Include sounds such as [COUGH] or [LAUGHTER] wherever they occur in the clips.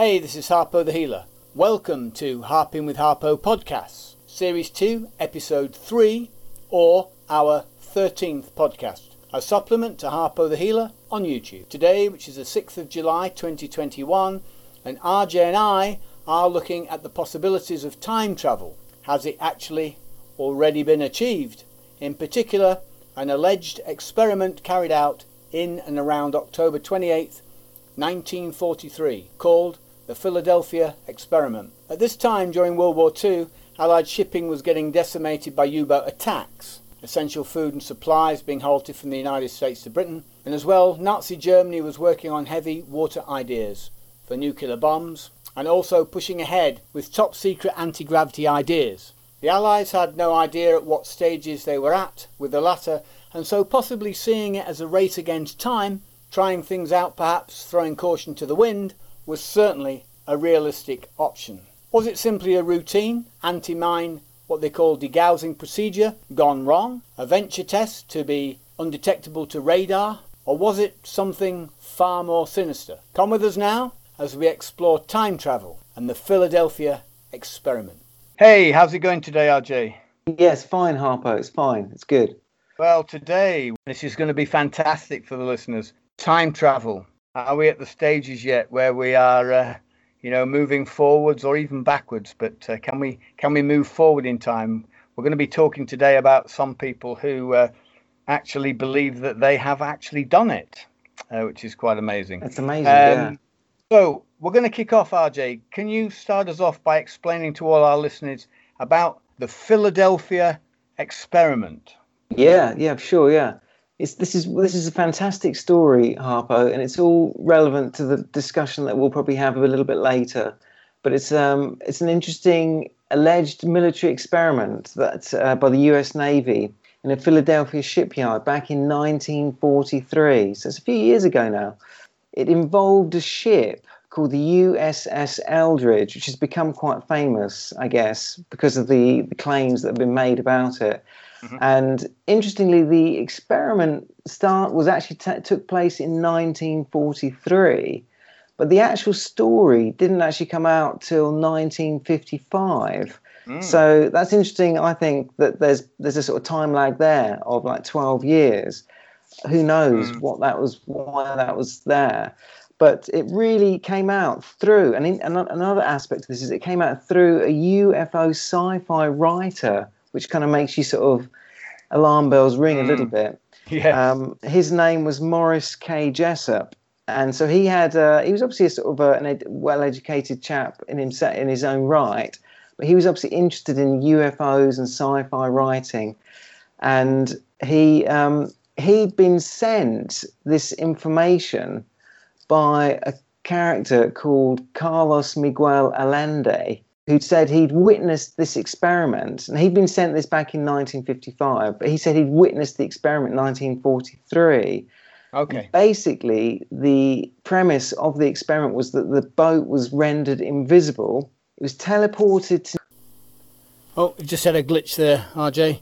Hey, this is Harpo the Healer. Welcome to Harping with Harpo Podcasts, Series 2, Episode 3, or our 13th podcast, a supplement to Harpo the Healer on YouTube. Today, which is the 6th of July 2021, and RJ and I are looking at the possibilities of time travel. Has it actually already been achieved? In particular, an alleged experiment carried out in and around October 28, 1943, called the Philadelphia Experiment. At this time during World War II, Allied shipping was getting decimated by U boat attacks, essential food and supplies being halted from the United States to Britain, and as well, Nazi Germany was working on heavy water ideas for nuclear bombs and also pushing ahead with top secret anti gravity ideas. The Allies had no idea at what stages they were at with the latter, and so possibly seeing it as a race against time, trying things out perhaps, throwing caution to the wind, was certainly a realistic option. Was it simply a routine, anti mine, what they call degaussing procedure, gone wrong? A venture test to be undetectable to radar? Or was it something far more sinister? Come with us now as we explore time travel and the Philadelphia experiment. Hey, how's it going today, RJ? Yes, fine, Harpo. It's fine. It's good. Well, today, this is going to be fantastic for the listeners. Time travel. Are we at the stages yet where we are, uh, you know, moving forwards or even backwards? But uh, can we can we move forward in time? We're going to be talking today about some people who uh, actually believe that they have actually done it, uh, which is quite amazing. That's amazing. Um, yeah. So we're going to kick off, RJ. Can you start us off by explaining to all our listeners about the Philadelphia experiment? Yeah, yeah, sure, yeah. It's, this is this is a fantastic story, Harpo, and it's all relevant to the discussion that we'll probably have a little bit later. But it's um it's an interesting alleged military experiment that uh, by the U.S. Navy in a Philadelphia shipyard back in 1943. So it's a few years ago now. It involved a ship called the USS Eldridge, which has become quite famous, I guess, because of the, the claims that have been made about it. Mm-hmm. And interestingly, the experiment start was actually t- took place in 1943, but the actual story didn't actually come out till 1955. Mm. So that's interesting. I think that there's there's a sort of time lag there of like 12 years. Who knows mm. what that was, why that was there but it really came out through and in, another aspect of this is it came out through a UFO sci-fi writer which kind of makes you sort of alarm bells ring a little mm. bit. [LAUGHS] Yeah um, his name was Morris K. Jessup. And so he had uh, he was obviously a sort of a, an ed- well-educated chap in himself in his own right but he was obviously interested in UFOs and sci-fi writing. And he um, he'd been sent this information by a character called Carlos Miguel Allende, who said he'd witnessed this experiment. And he'd been sent this back in 1955, but he said he'd witnessed the experiment in 1943. Okay. basically, the premise of the experiment was that the boat was rendered invisible. It was teleported to. Oh, just had a glitch there, RJ.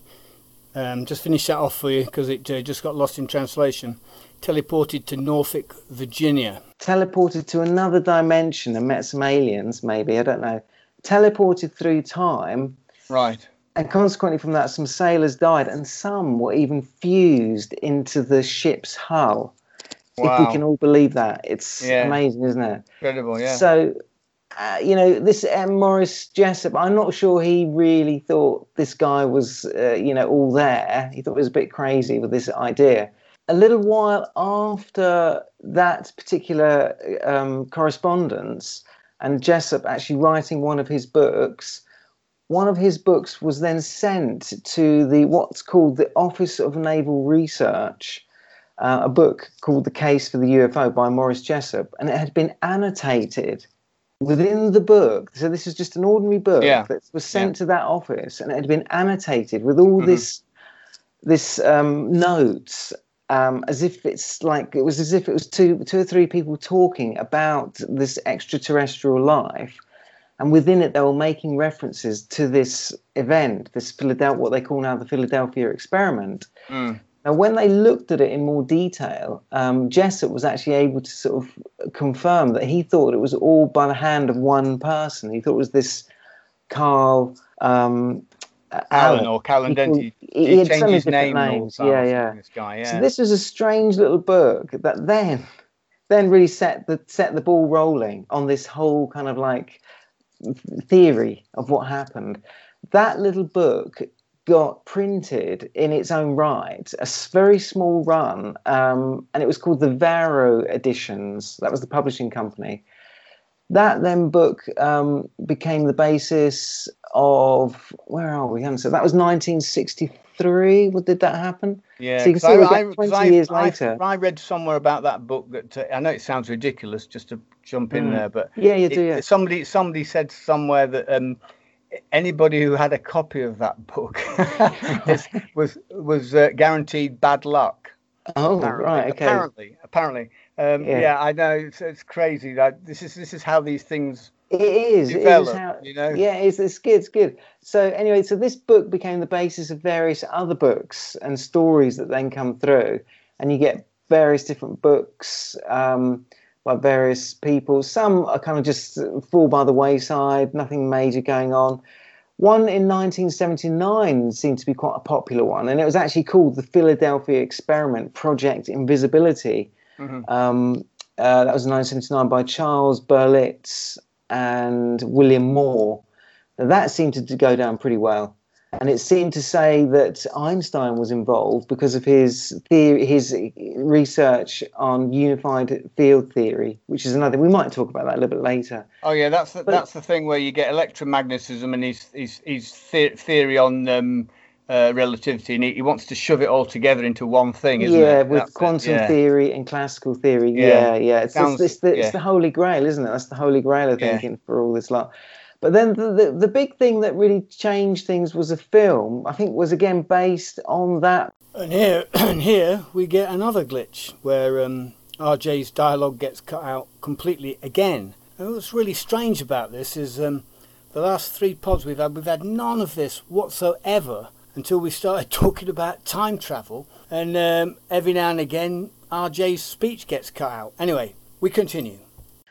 Um, just finish that off for you because it uh, just got lost in translation teleported to Norfolk, Virginia. Teleported to another dimension and met some aliens, maybe, I don't know. Teleported through time. Right. And consequently, from that, some sailors died, and some were even fused into the ship's hull. Wow. If we can all believe that. It's yeah. amazing, isn't it? Incredible, yeah. So, uh, you know, this M. Morris Jessup, I'm not sure he really thought this guy was, uh, you know, all there. He thought it was a bit crazy with this idea a little while after that particular um, correspondence and Jessup actually writing one of his books, one of his books was then sent to the what's called the Office of Naval Research, uh, a book called The Case for the UFO by Morris Jessup, and it had been annotated within the book. So this is just an ordinary book yeah. that was sent yeah. to that office, and it had been annotated with all mm-hmm. this this um, notes um, as if it's like it was as if it was two two or three people talking about this extraterrestrial life, and within it they were making references to this event, this Philadelphia, what they call now the Philadelphia experiment. Mm. Now, when they looked at it in more detail, um, Jessup was actually able to sort of confirm that he thought it was all by the hand of one person. He thought it was this Carl um, Allen or Calendenti. He, he, he, so many different names. Yeah, yeah. This guy, yeah. So this was a strange little book that then then really set the set the ball rolling on this whole kind of like theory of what happened. That little book got printed in its own right, a very small run, um, and it was called the Varo Editions. That was the publishing company. That then book um, became the basis of where are we? So that was 1963. What did that happen? Yeah, so you can see I, I, 20 I, years later. I read somewhere about that book that uh, I know it sounds ridiculous just to jump in mm. there, but yeah, you do. It, yeah. Somebody somebody said somewhere that um, anybody who had a copy of that book [LAUGHS] [LAUGHS] was was uh, guaranteed bad luck. Oh, apparently. right. Okay. Apparently, apparently. Um, yeah. yeah. I know. It's, it's crazy. That this is this is how these things. It is. Develop, it is how, you know. Yeah, it's, it's good. It's good. So anyway, so this book became the basis of various other books and stories that then come through, and you get various different books. Um, by various people. Some are kind of just fall by the wayside, nothing major going on. One in 1979 seemed to be quite a popular one, and it was actually called the Philadelphia Experiment Project Invisibility. Mm-hmm. Um, uh, that was 1979 by Charles Berlitz and William Moore. Now, that seemed to go down pretty well and it seemed to say that Einstein was involved because of his theory, his research on unified field theory, which is another. We might talk about that a little bit later. Oh yeah, that's the, but, that's the thing where you get electromagnetism and his his, his theory on um, uh, relativity, and he, he, wants to shove it all together into one thing, isn't yeah, it? with that's quantum yeah. theory and classical theory. Yeah, yeah. yeah. It's, Sounds, it's, it's, the, it's the holy grail, isn't it? That's the holy grail of thinking for all this lot. But then the, the, the big thing that really changed things was a film. I think was again based on that. And here, [CLEARS THROAT] and here we get another glitch where um, RJ's dialogue gets cut out completely again. And what's really strange about this is um, the last three pods we've had, we've had none of this whatsoever until we started [LAUGHS] talking about time travel. And um, every now and again, RJ's speech gets cut out. Anyway, we continue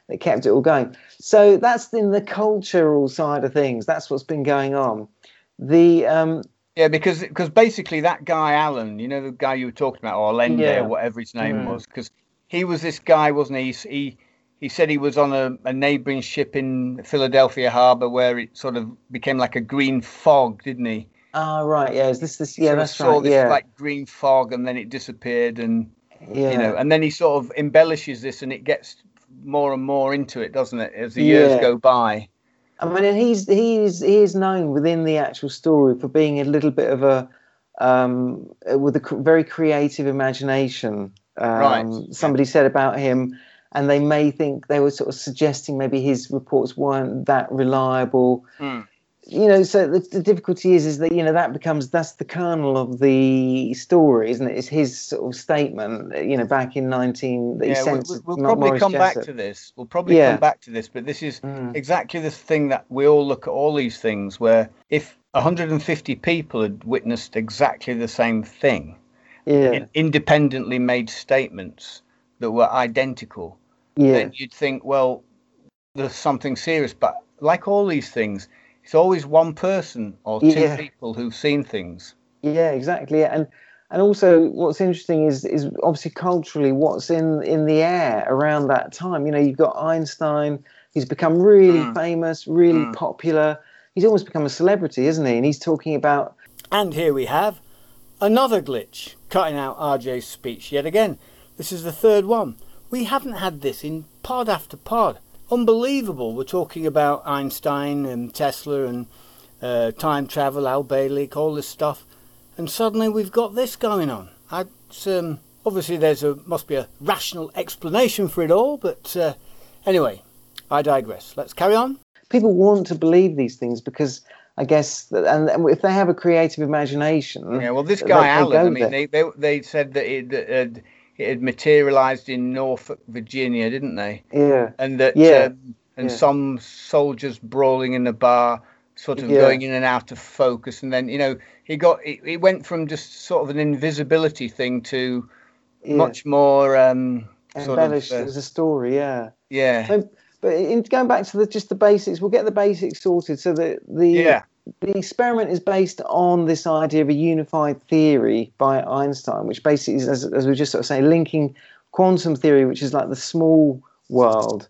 that kept it all going. So that's in the cultural side of things. That's what's been going on. The um, yeah, because because basically that guy Allen, you know the guy you were talking about, or Lende, yeah. or whatever his name mm. was, because he was this guy, wasn't he? He he said he was on a, a neighbouring ship in Philadelphia Harbour where it sort of became like a green fog, didn't he? Ah, oh, right. Yeah, is this this? Yeah, that's saw right. This, yeah, like green fog, and then it disappeared, and yeah. you know, and then he sort of embellishes this, and it gets more and more into it, doesn't it, as the yeah. years go by? I mean, he's he's he is known within the actual story for being a little bit of a um, with a very creative imagination. Um, right. Somebody said about him, and they may think they were sort of suggesting maybe his reports weren't that reliable. Mm you know, so the, the, difficulty is, is that you know that becomes that's the kernel of the story, isn't it? It's his sort of statement, you know, back in nineteen that yeah, he sent. We'll, we'll probably Morris come Jessup. back to this. We'll probably yeah. come back to this, but this is mm. exactly the thing that we all look at all these things where if 150 people had witnessed exactly the same thing, yeah. independently made statements that were identical, yeah. then you'd think, well, there's something serious. But like all these things it's always one person or two yeah. people who've seen things. Yeah, exactly. And and also what's interesting is is obviously culturally what's in in the air around that time. You know, you've got Einstein. He's become really mm. famous, really mm. popular. He's almost become a celebrity, isn't he? And he's talking about. And here we have another glitch, cutting out RJ's speech yet again. This is the third one. We haven't had this in pod after pod unbelievable. We're talking about Einstein and Tesla and uh, time travel, Al Bielek, all this stuff, and suddenly we've got this going on. I, um, obviously, there's a must be a rational explanation for it all, but uh, anyway, I digress. Let's carry on. People want to believe these things because I guess, and, and if they have a creative imagination, yeah. Well, this guy they, Allen, they I mean, they, they they said that it, uh, it had materialized in Norfolk, Virginia, didn't they? Yeah. And that yeah. Um, and yeah. some soldiers brawling in a bar, sort of yeah. going in and out of focus, and then you know he got he, went from just sort of an invisibility thing to yeah. much more um, embellished of, uh, as a story. Yeah. Yeah. So, but in going back to the just the basics, we'll get the basics sorted. So that the Yeah. The experiment is based on this idea of a unified theory by Einstein, which basically is, as, as we just sort of saying, linking quantum theory, which is like the small world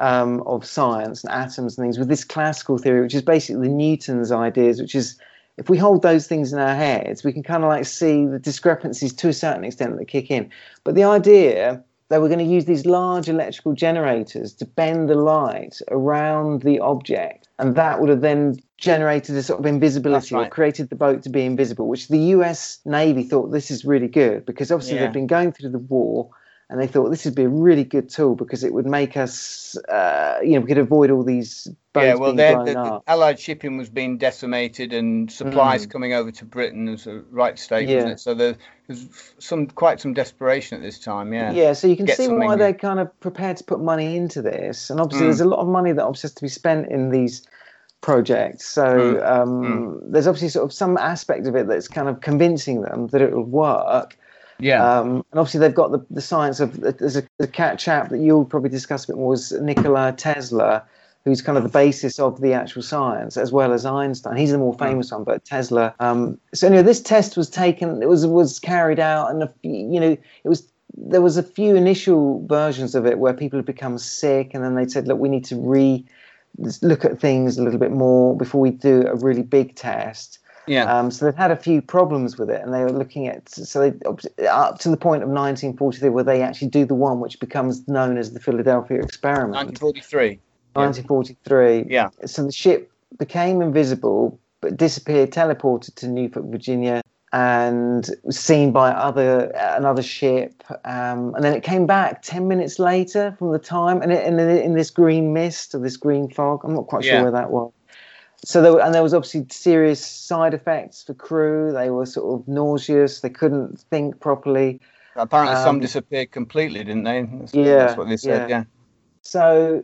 um, of science and atoms and things, with this classical theory, which is basically Newton's ideas, which is if we hold those things in our heads, we can kind of like see the discrepancies to a certain extent that kick in. But the idea they were going to use these large electrical generators to bend the light around the object, and that would have then generated a sort of invisibility right. or created the boat to be invisible, which the US Navy thought this is really good because obviously Yeah. they've been going through the war. And they thought this would be a really good tool because it would make us, uh, you know, we could avoid all these boats Yeah, well, the, the. Allied shipping was being decimated, and supplies Mm. coming over to Britain was a right state, Yeah. wasn't it? So there, there's some quite some desperation at this time. Yeah. Yeah, so you can Get see why they're kind of prepared to put money into this, and obviously Mm. there's a lot of money that obviously has to be spent in these projects. So Mm. um, there's obviously sort of some aspect of it that's kind of convincing them that it will work. Yeah. Um, and obviously they've got the, the science of there's a, the cat chap that you'll probably discuss a bit more was Nikola Tesla, who's kind of the basis of the actual science as well as Einstein. He's the more famous one, but Tesla. Um, so anyway, this test was taken. It was was carried out, and a, few- you know it was there was a few initial versions of it where people had become sick, and then they said, look, we need to re look at things a little bit more before we do a really big test. Yeah. Um, so they've had a few problems with it, and they were looking at so they, up to the point of 1943 where they actually do the one which becomes known as the Philadelphia experiment. 1943. 1943. Yeah. So the ship became invisible, but disappeared, teleported to Newport, Virginia, and was seen by other another ship. Um, and then it came back 10 minutes later from the time, and it, in, in this green mist or this green fog. I'm not quite Yeah. sure where that was. So there, were- and there was obviously serious side effects for crew. They were sort of nauseous. They couldn't think properly. Apparently, some Um, disappeared completely, didn't they? That's, Yeah, That's what they said. yeah. Yeah. So,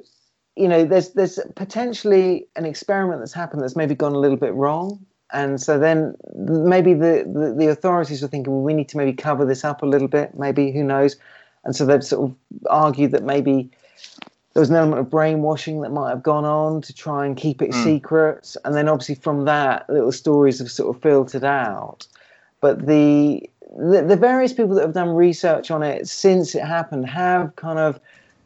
you know, there's there's potentially an experiment that's happened that's maybe gone a little bit wrong, and so then maybe the the, the authorities are thinking, well, we need to maybe cover this up a little bit. Maybe who knows? And so they've sort of argued that maybe there was an element of brainwashing that might have gone on to try and keep it Mm. secret, and then obviously from that, little stories have sort of filtered out. But the, the the various people that have done research on it since it happened have kind of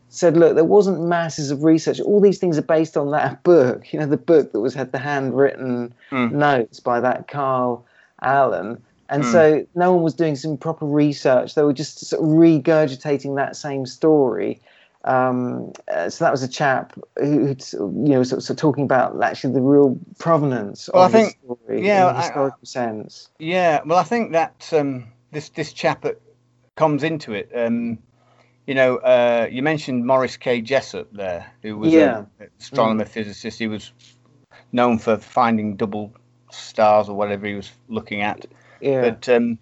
said, look, there wasn't masses of research. All these things are based on that [LAUGHS] book, you know, the book that was had the handwritten Mm. notes by that Carl Allen. And Mm. so no one was doing some proper research. They were just sort of regurgitating that same story. Um, uh, so that was a chap who, you know, sort of, sort of talking about actually the real provenance Well, I of the think- story yeah, in a I- historical sense. Yeah, well, I think that um, this this chap that comes into it, um, you know, uh, you mentioned Morris K. Jessup there, who was Yeah. an astronomer physicist. He was known for finding double stars or whatever he was looking at, Yeah. but um,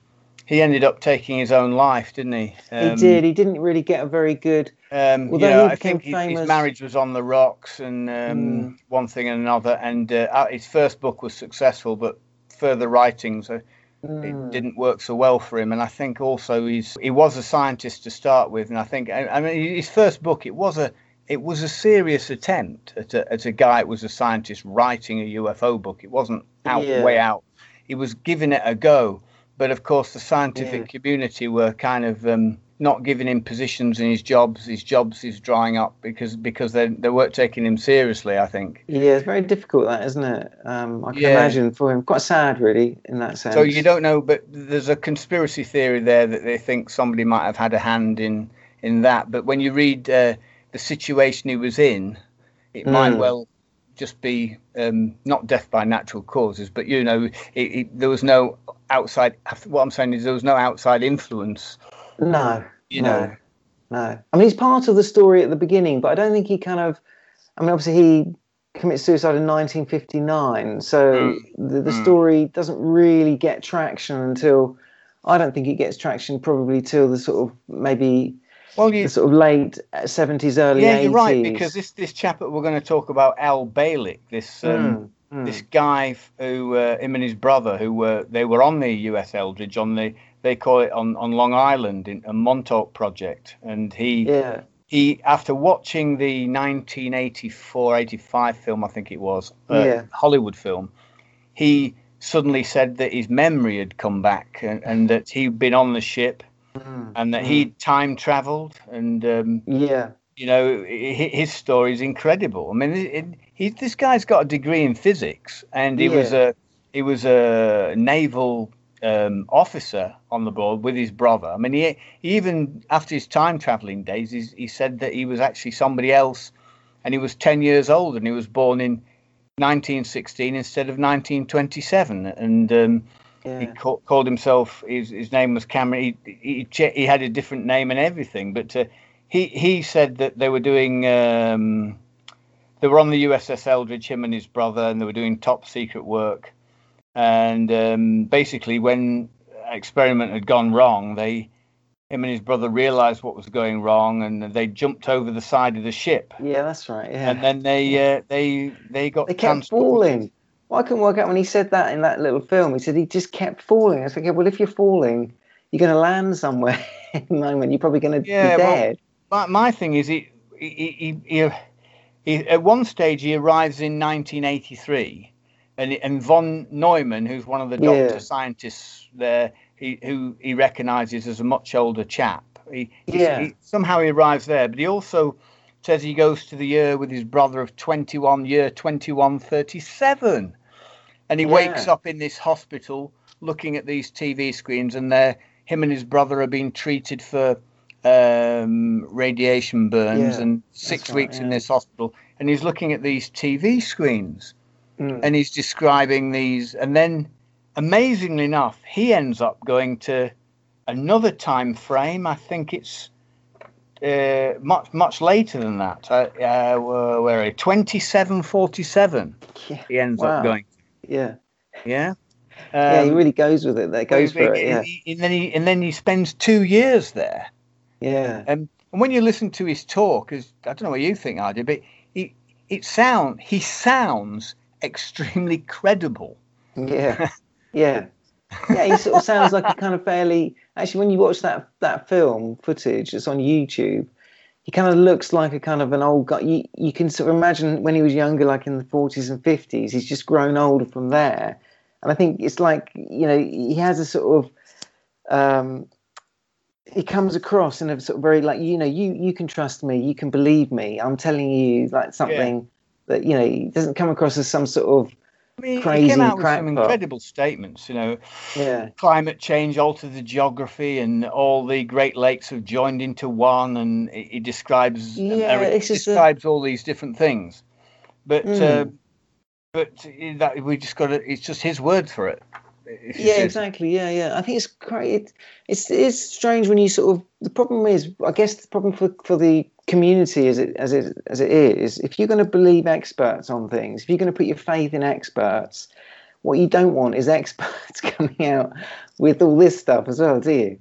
he ended up taking his own life, didn't he? he Um, did. He didn't really get a very good. Um, Although he I think his, his famous- marriage was on the rocks, and um, Mm. one thing and another. And uh, uh, his first book was successful, but further writings uh, Mm. it didn't work so well for him. And I think also he's he was a scientist to start with, and I think I, I mean his first book it was a it was a serious attempt at a, at a guy who was a scientist writing a UFO book. It wasn't out Yeah. way out. He was giving it a go, but of course the scientific Yeah. community were kind of um, not giving him positions in his jobs. His jobs is drying up because because they they weren't taking him seriously. I think. Yeah, it's very difficult, that isn't it? Um, I can Yeah. imagine for him. Quite sad, really, in that sense. So you don't know, but there's a conspiracy theory there that they think somebody might have had a hand in in that. But when you read uh, the situation he was in, it might Mm. well just be um, not death by natural causes, but you know, it, it, there was no outside. What I'm saying is there was no outside influence. No, You no, know, no. I mean, he's part of the story at the beginning, but I don't think he kind of. I mean, obviously, he commits suicide in 1959, so Mm. the, the Mm. story doesn't really get traction until. I don't think it gets traction probably till the sort of maybe well, you, the sort of late 70s, early yeah, 80s. you're right because this this chap that we're going to talk about, Al Bielek, this. Um, Mm, mm. this guy who uh, him and his brother who were they were on the US Eldridge on the they call it on, on Long Island in a Montauk project, and he Yeah. he after watching the 1984 85 film I think it was uh, Yeah. Hollywood film, he suddenly said that his memory had come back and, and that he'd been on the ship Mm, and that mm. he'd time traveled and um, Yeah. you know his story is incredible. I mean it, it, he, this guy's got a degree in physics and he was a he was a naval um, officer on the board with his brother. I mean he, he even after his time traveling days he's, he said that he was actually somebody else and he was 10 years old and he was born in 1916 instead of 1927 and um, Yeah. he ca- called himself his, his name was Cameron. He, he che- he had a different name and everything, but uh, he he said that they were doing um, they were on the USS Eldridge, him and his brother, and they were doing top secret work. And um, basically, when experiment had gone wrong, they him and his brother realized what was going wrong, and they jumped over the side of the ship. Yeah, that's right. Yeah. And then they uh, they they got they kept transported. falling. Well, I couldn't work out when he said that in that little film. He said he just kept falling. I was thinking, well, if you're falling, you're going to land somewhere [LAUGHS] in a moment. You're probably going to Yeah, be well, dead. my, my thing is he, he, he, he, he at one stage he arrives in 1983 and and von Neumann who's one of the Yeah. doctor scientists there he, who he recognizes as a much older chap he, Yeah. he- somehow he arrives there but he also says he goes to the year with his brother of 21 year 2137 and he wakes up in this hospital looking at these TV screens and they're him and his brother are being treated for um, radiation burns Yeah, and six right, weeks in this hospital. And he's looking at these TV screens Mm. and he's describing these. And then amazingly enough he ends up going to another time frame. I think it's uh, much much later than that uh, uh, where where are we? 2747 Yeah. he ends Wow. up going Yeah. yeah yeah, he Um, really goes with it. That goes for it. Yeah. and, and then he and then he spends two years there Yeah. Um, and when you listen to his talk, as I don't know what you think, I do, but he it sound he sounds extremely credible. Yeah. Yeah. [LAUGHS] Yeah, he sort of sounds like a kind of fairly. Actually, when you watch that that film footage, it's on YouTube. He kind of looks like a kind of an old guy. You you can sort of imagine when he was younger, like in the forties and fifties. He's just grown older from there, and I think it's like you know he has a sort of. Um, he comes across in a sort of very like you know you you can trust me, you can believe me. I'm telling you like something that you know he doesn't come across as some sort of I mean, he Crazy came out with some crackpot. incredible statements. You know, yeah climate change altered the geography, and all the Great Lakes have joined into one. And he describes Yeah, it's just a- describes all these different things, but Mm. uh, but that we just got to. It's just his word for it. It's [LAUGHS] yeah just- exactly. Yeah yeah. I think it's great it, it's it's strange when you sort of the problem is i guess the problem for for the community as it as it as it is if you're going to believe experts on things if you're going to put your faith in experts what you don't want is [LAUGHS] experts coming out with all this stuff as well do you?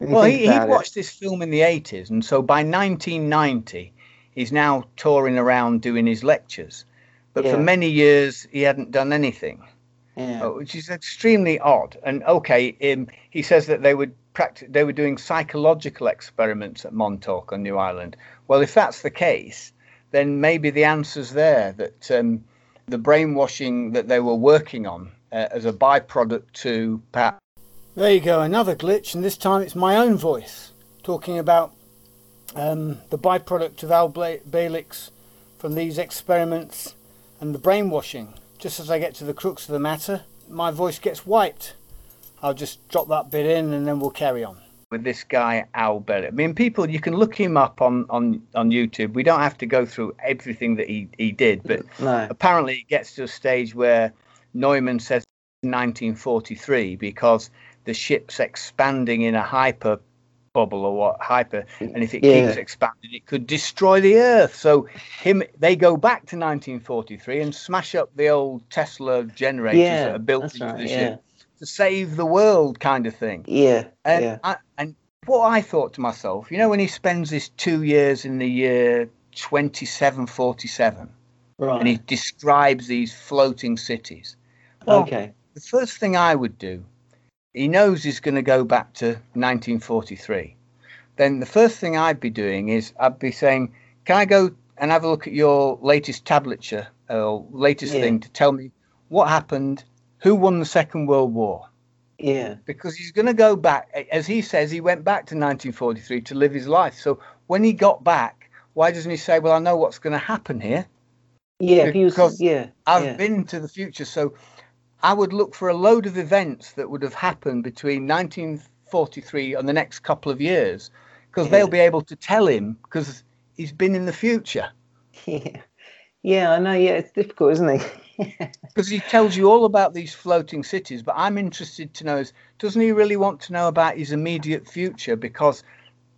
Well, he, he about it. watched this film in the 80s, and so by 1990, he's now touring around doing his lectures. But for many years, he hadn't done anything, yeah uh, which is extremely odd. And okay, um, he says that they would practice, they were doing psychological experiments at Montauk on New Island. Well, if that's the case, then maybe the answer's there that um, the brainwashing that they were working on uh, as a byproduct to perhaps There you go, another glitch, and this time it's my own voice talking about um, the byproduct of Al Bla- Balix from these experiments and the brainwashing. Just as I get to the crux of the matter, my voice gets wiped. I'll just drop that bit in and then we'll carry on. with this guy Al Bennett. I mean, people, you can look him up on on on YouTube. We don't have to go through everything that he he did, but no apparently it gets to a stage where Neumann says 1943 because the ship's expanding in a hyper bubble or what hyper and if it Yeah. keeps expanding it could destroy the earth. So him they go back to 1943 and smash up the old tesla generators Yeah, that are built into right, the yeah. ship to save the world kind of thing. Yeah and, yeah. I, and what I thought to myself, you know, when he spends his two years in the year 2747 right and he describes these floating cities, well, okay. the first thing I would do he knows he's going to go back to 1943, then the first thing I'd be doing is I'd be saying, "Can I go and have a look at your latest tablature or latest Yeah. thing to tell me what happened, who won the Second World War?" Yeah. Because he's going to go back, as he says, he went back to 1943 to live his life. So when he got back, why doesn't he say, "Well, I know what's going to happen here. Yeah. He was, Because yeah. I've yeah. been to the future." So I would look for a load of events that would have happened between 1943 and the next couple of years, because Yeah. they'll be able to tell him because he's been in the future. [LAUGHS] Yeah. Yeah, I know. Yeah, it's difficult, isn't it? [LAUGHS] Because he tells you all about these floating cities, but I'm interested to know is doesn't he really want to know about his immediate future because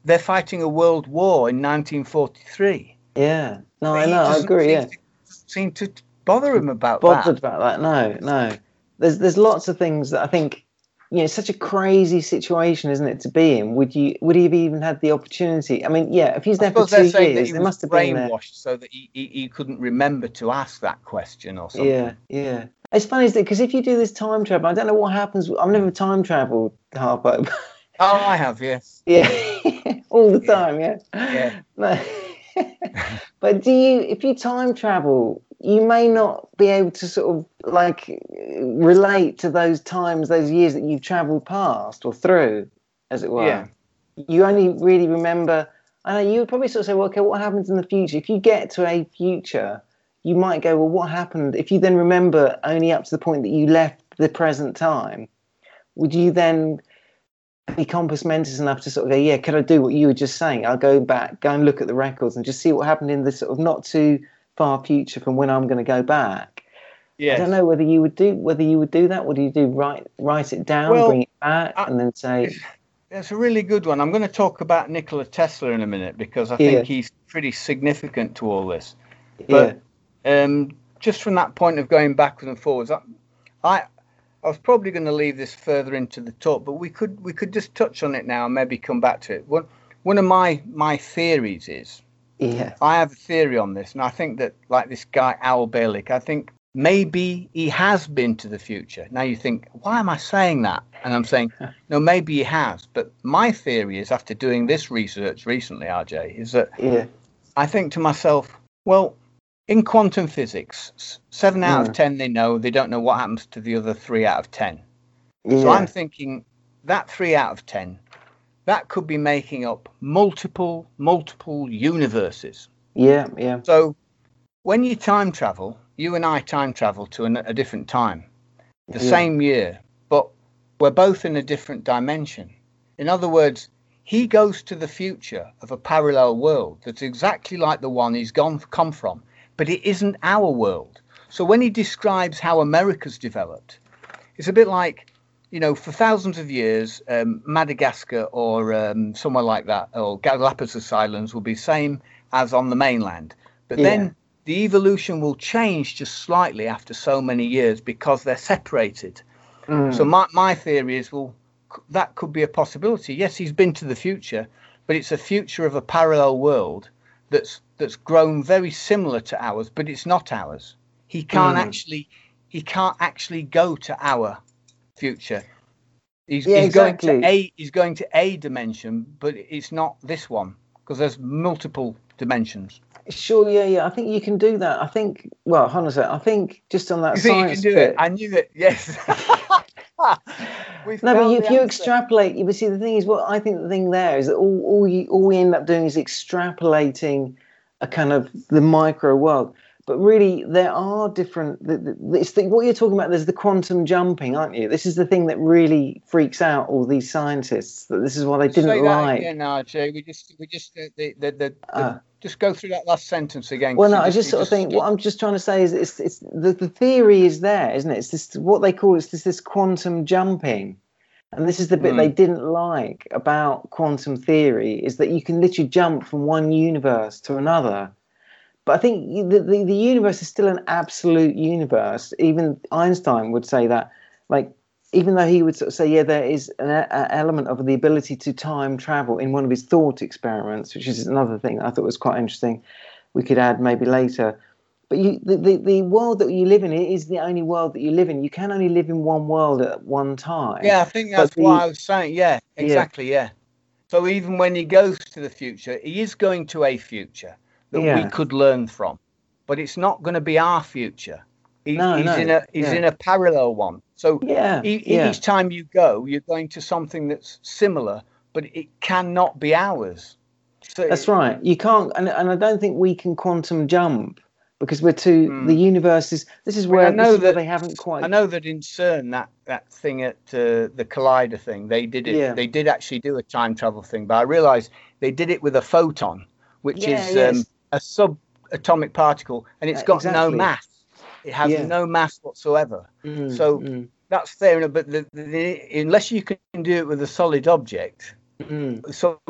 they're fighting a world war in 1943. yeah. No, But I know. I agree. seem Yeah. to- doesn't seem to bother him about that. Bothered that. about that? No, no. There's there's lots of things that I think. You know, it's such a crazy situation, isn't it, to be in? Would you would he have even had the opportunity? I mean, yeah, if he's there for two years, he must have been there. brainwashed so that he, he, he couldn't remember to ask that question or something. Yeah, yeah. It's funny, it? Because if you do this time travel, I don't know what happens. I've never time traveled, Harpo. [LAUGHS] Oh, I have, yes. yeah, [LAUGHS] all the Yeah. time. Yeah. Yeah. No. [LAUGHS] but do you, if you time travel, you may not be able to sort of like relate to those times, those years that you've travelled past or through, as it were. Yeah. You only really remember. I know you would probably sort of say, well, okay, what happens in the future? If you get to a future, you might go, well, what happened? If you then remember only up to the point that you left the present time, would you then be compos mentis enough to sort of go, yeah, can I do what you were just saying? I'll go back, go and look at the records and just see what happened in the sort of not too far future from when I'm going to go back. I don't know whether you would do whether you would do that. What do you do? Write write it down, Well, bring it back, I- and then say, [SIGHS] That's a really good one. I'm going to talk about Nikola Tesla in a minute because I Yeah. think he's pretty significant to all this. yeah, But um, just from that point of going backwards and forwards, I, I, I was probably going to leave this further into the talk, but we could we could just touch on it now and maybe come back to it. One one of my my theories is yeah, I have a theory on this, and I think that like this guy Al Bielek, I think maybe he has been to the future. Now you think, why am I saying that? And I'm saying, [LAUGHS] no, maybe he has. But my theory is, after doing this research recently, RJ, is that yeah, I think to myself, well, in quantum physics, seven out Mm. of ten they know, they don't know what happens to the other three out of ten. yeah, So I'm thinking that three out of ten, that could be making up multiple, multiple universes. yeah, yeah, So when you time travel, you and I time travel to an, a different time, the Yeah. same year, but we're both in a different dimension. In other words, he goes to the future of a parallel world that's exactly like the one he's gone come from, but it isn't our world. So when he describes how America's developed, it's a bit like, you know, for thousands of years, um, Madagascar or um, somewhere like that, or Galapagos Islands will be same as on the mainland. But Yeah. then the evolution will change just slightly after so many years because they're separated. Mm. So my, my theory is, well, that could be a possibility. Yes, he's been to the future, but it's a future of a parallel world that's that's grown very similar to ours, but it's not ours. He can't Mm. actually he can't actually go to our future. He's, Yeah, he's going to a he's going to a dimension, but it's not this one because there's multiple dimensions. Sure, yeah, yeah. I think you can do that. I think. Well, hold on a second. I think just on that You you science can do bit. it? I knew it. Yes. [LAUGHS] No, but you, if you answer. extrapolate, you but see the thing is, what I think the thing there is that all all, you, all we end up doing is extrapolating a kind of the micro world. But really, there are different. It's the, what you're talking about. There's the quantum jumping, aren't you? This is the thing that really freaks out all these scientists. That this is what they didn't Say that like. again, RJ. We just, we just, uh, the, the, the, Ah. just go through that last sentence again. well no, you I just sort of think what I'm just trying to say is it's it's the, the theory is there, isn't it? It's this what they call it's this this quantum jumping, and this is the bit Hmm. they didn't like about quantum theory is that you can literally jump from one universe to another. But I think the, the the universe is still an absolute universe. Even Einstein would say that, like. Even though he would sort of say, yeah, there is an a, element of the ability to time travel in one of his thought experiments, which is another thing I thought was quite interesting we could add maybe later. but you, the, the, the world that you live in is the only world that you live in. You can only live in one world at one time. Yeah, I think that's the, what I was saying. Yeah, exactly. Yeah. yeah. So even when he goes to the future, he is going to a future that yeah. we could learn from, but it's not going to be our future. He, no, he's no. in a he's yeah. in a parallel one. So yeah, e- yeah, each time you go, you're going to something that's similar, but it cannot be ours. So that's right. You can't, and, and I don't think we can quantum jump because we're too. Mm. The universe is. This is where I know that they haven't quite. I know that in CERN, that that thing at uh, the collider thing, they did it. Yeah. They did actually do a time travel thing, but I realised they did it with a photon, which is um, a subatomic particle, and it's uh, got exactly. no mass. It has yeah. no mass whatsoever. Mm, so mm. that's fair enough. But the, the, unless you can do it with a solid object, mm. so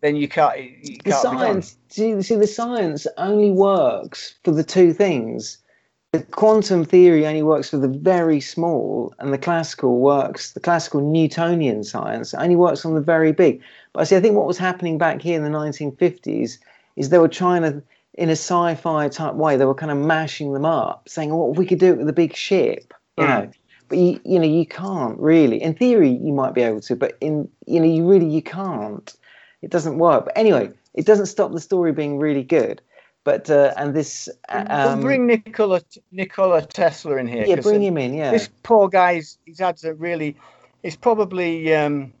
then you can't. You can't the science, see, see, the science only works for the two things. The quantum theory only works for the very small, and the classical works. The classical Newtonian science only works on the very big. But I see. I think what was happening back here in the 1950s is they were trying to, in a sci-fi type way, they were kind of mashing them up, saying, "Oh, we could do it with a big ship," you mm. know but you, you know you can't really in theory you might be able to but in you know you really you can't it doesn't work. But anyway, it doesn't stop the story being really good. But uh, and this um, we'll bring Nikola Nikola Tesla in here. Yeah, bring him in. Yeah, this poor guy, he's, he's had a really. He's probably um,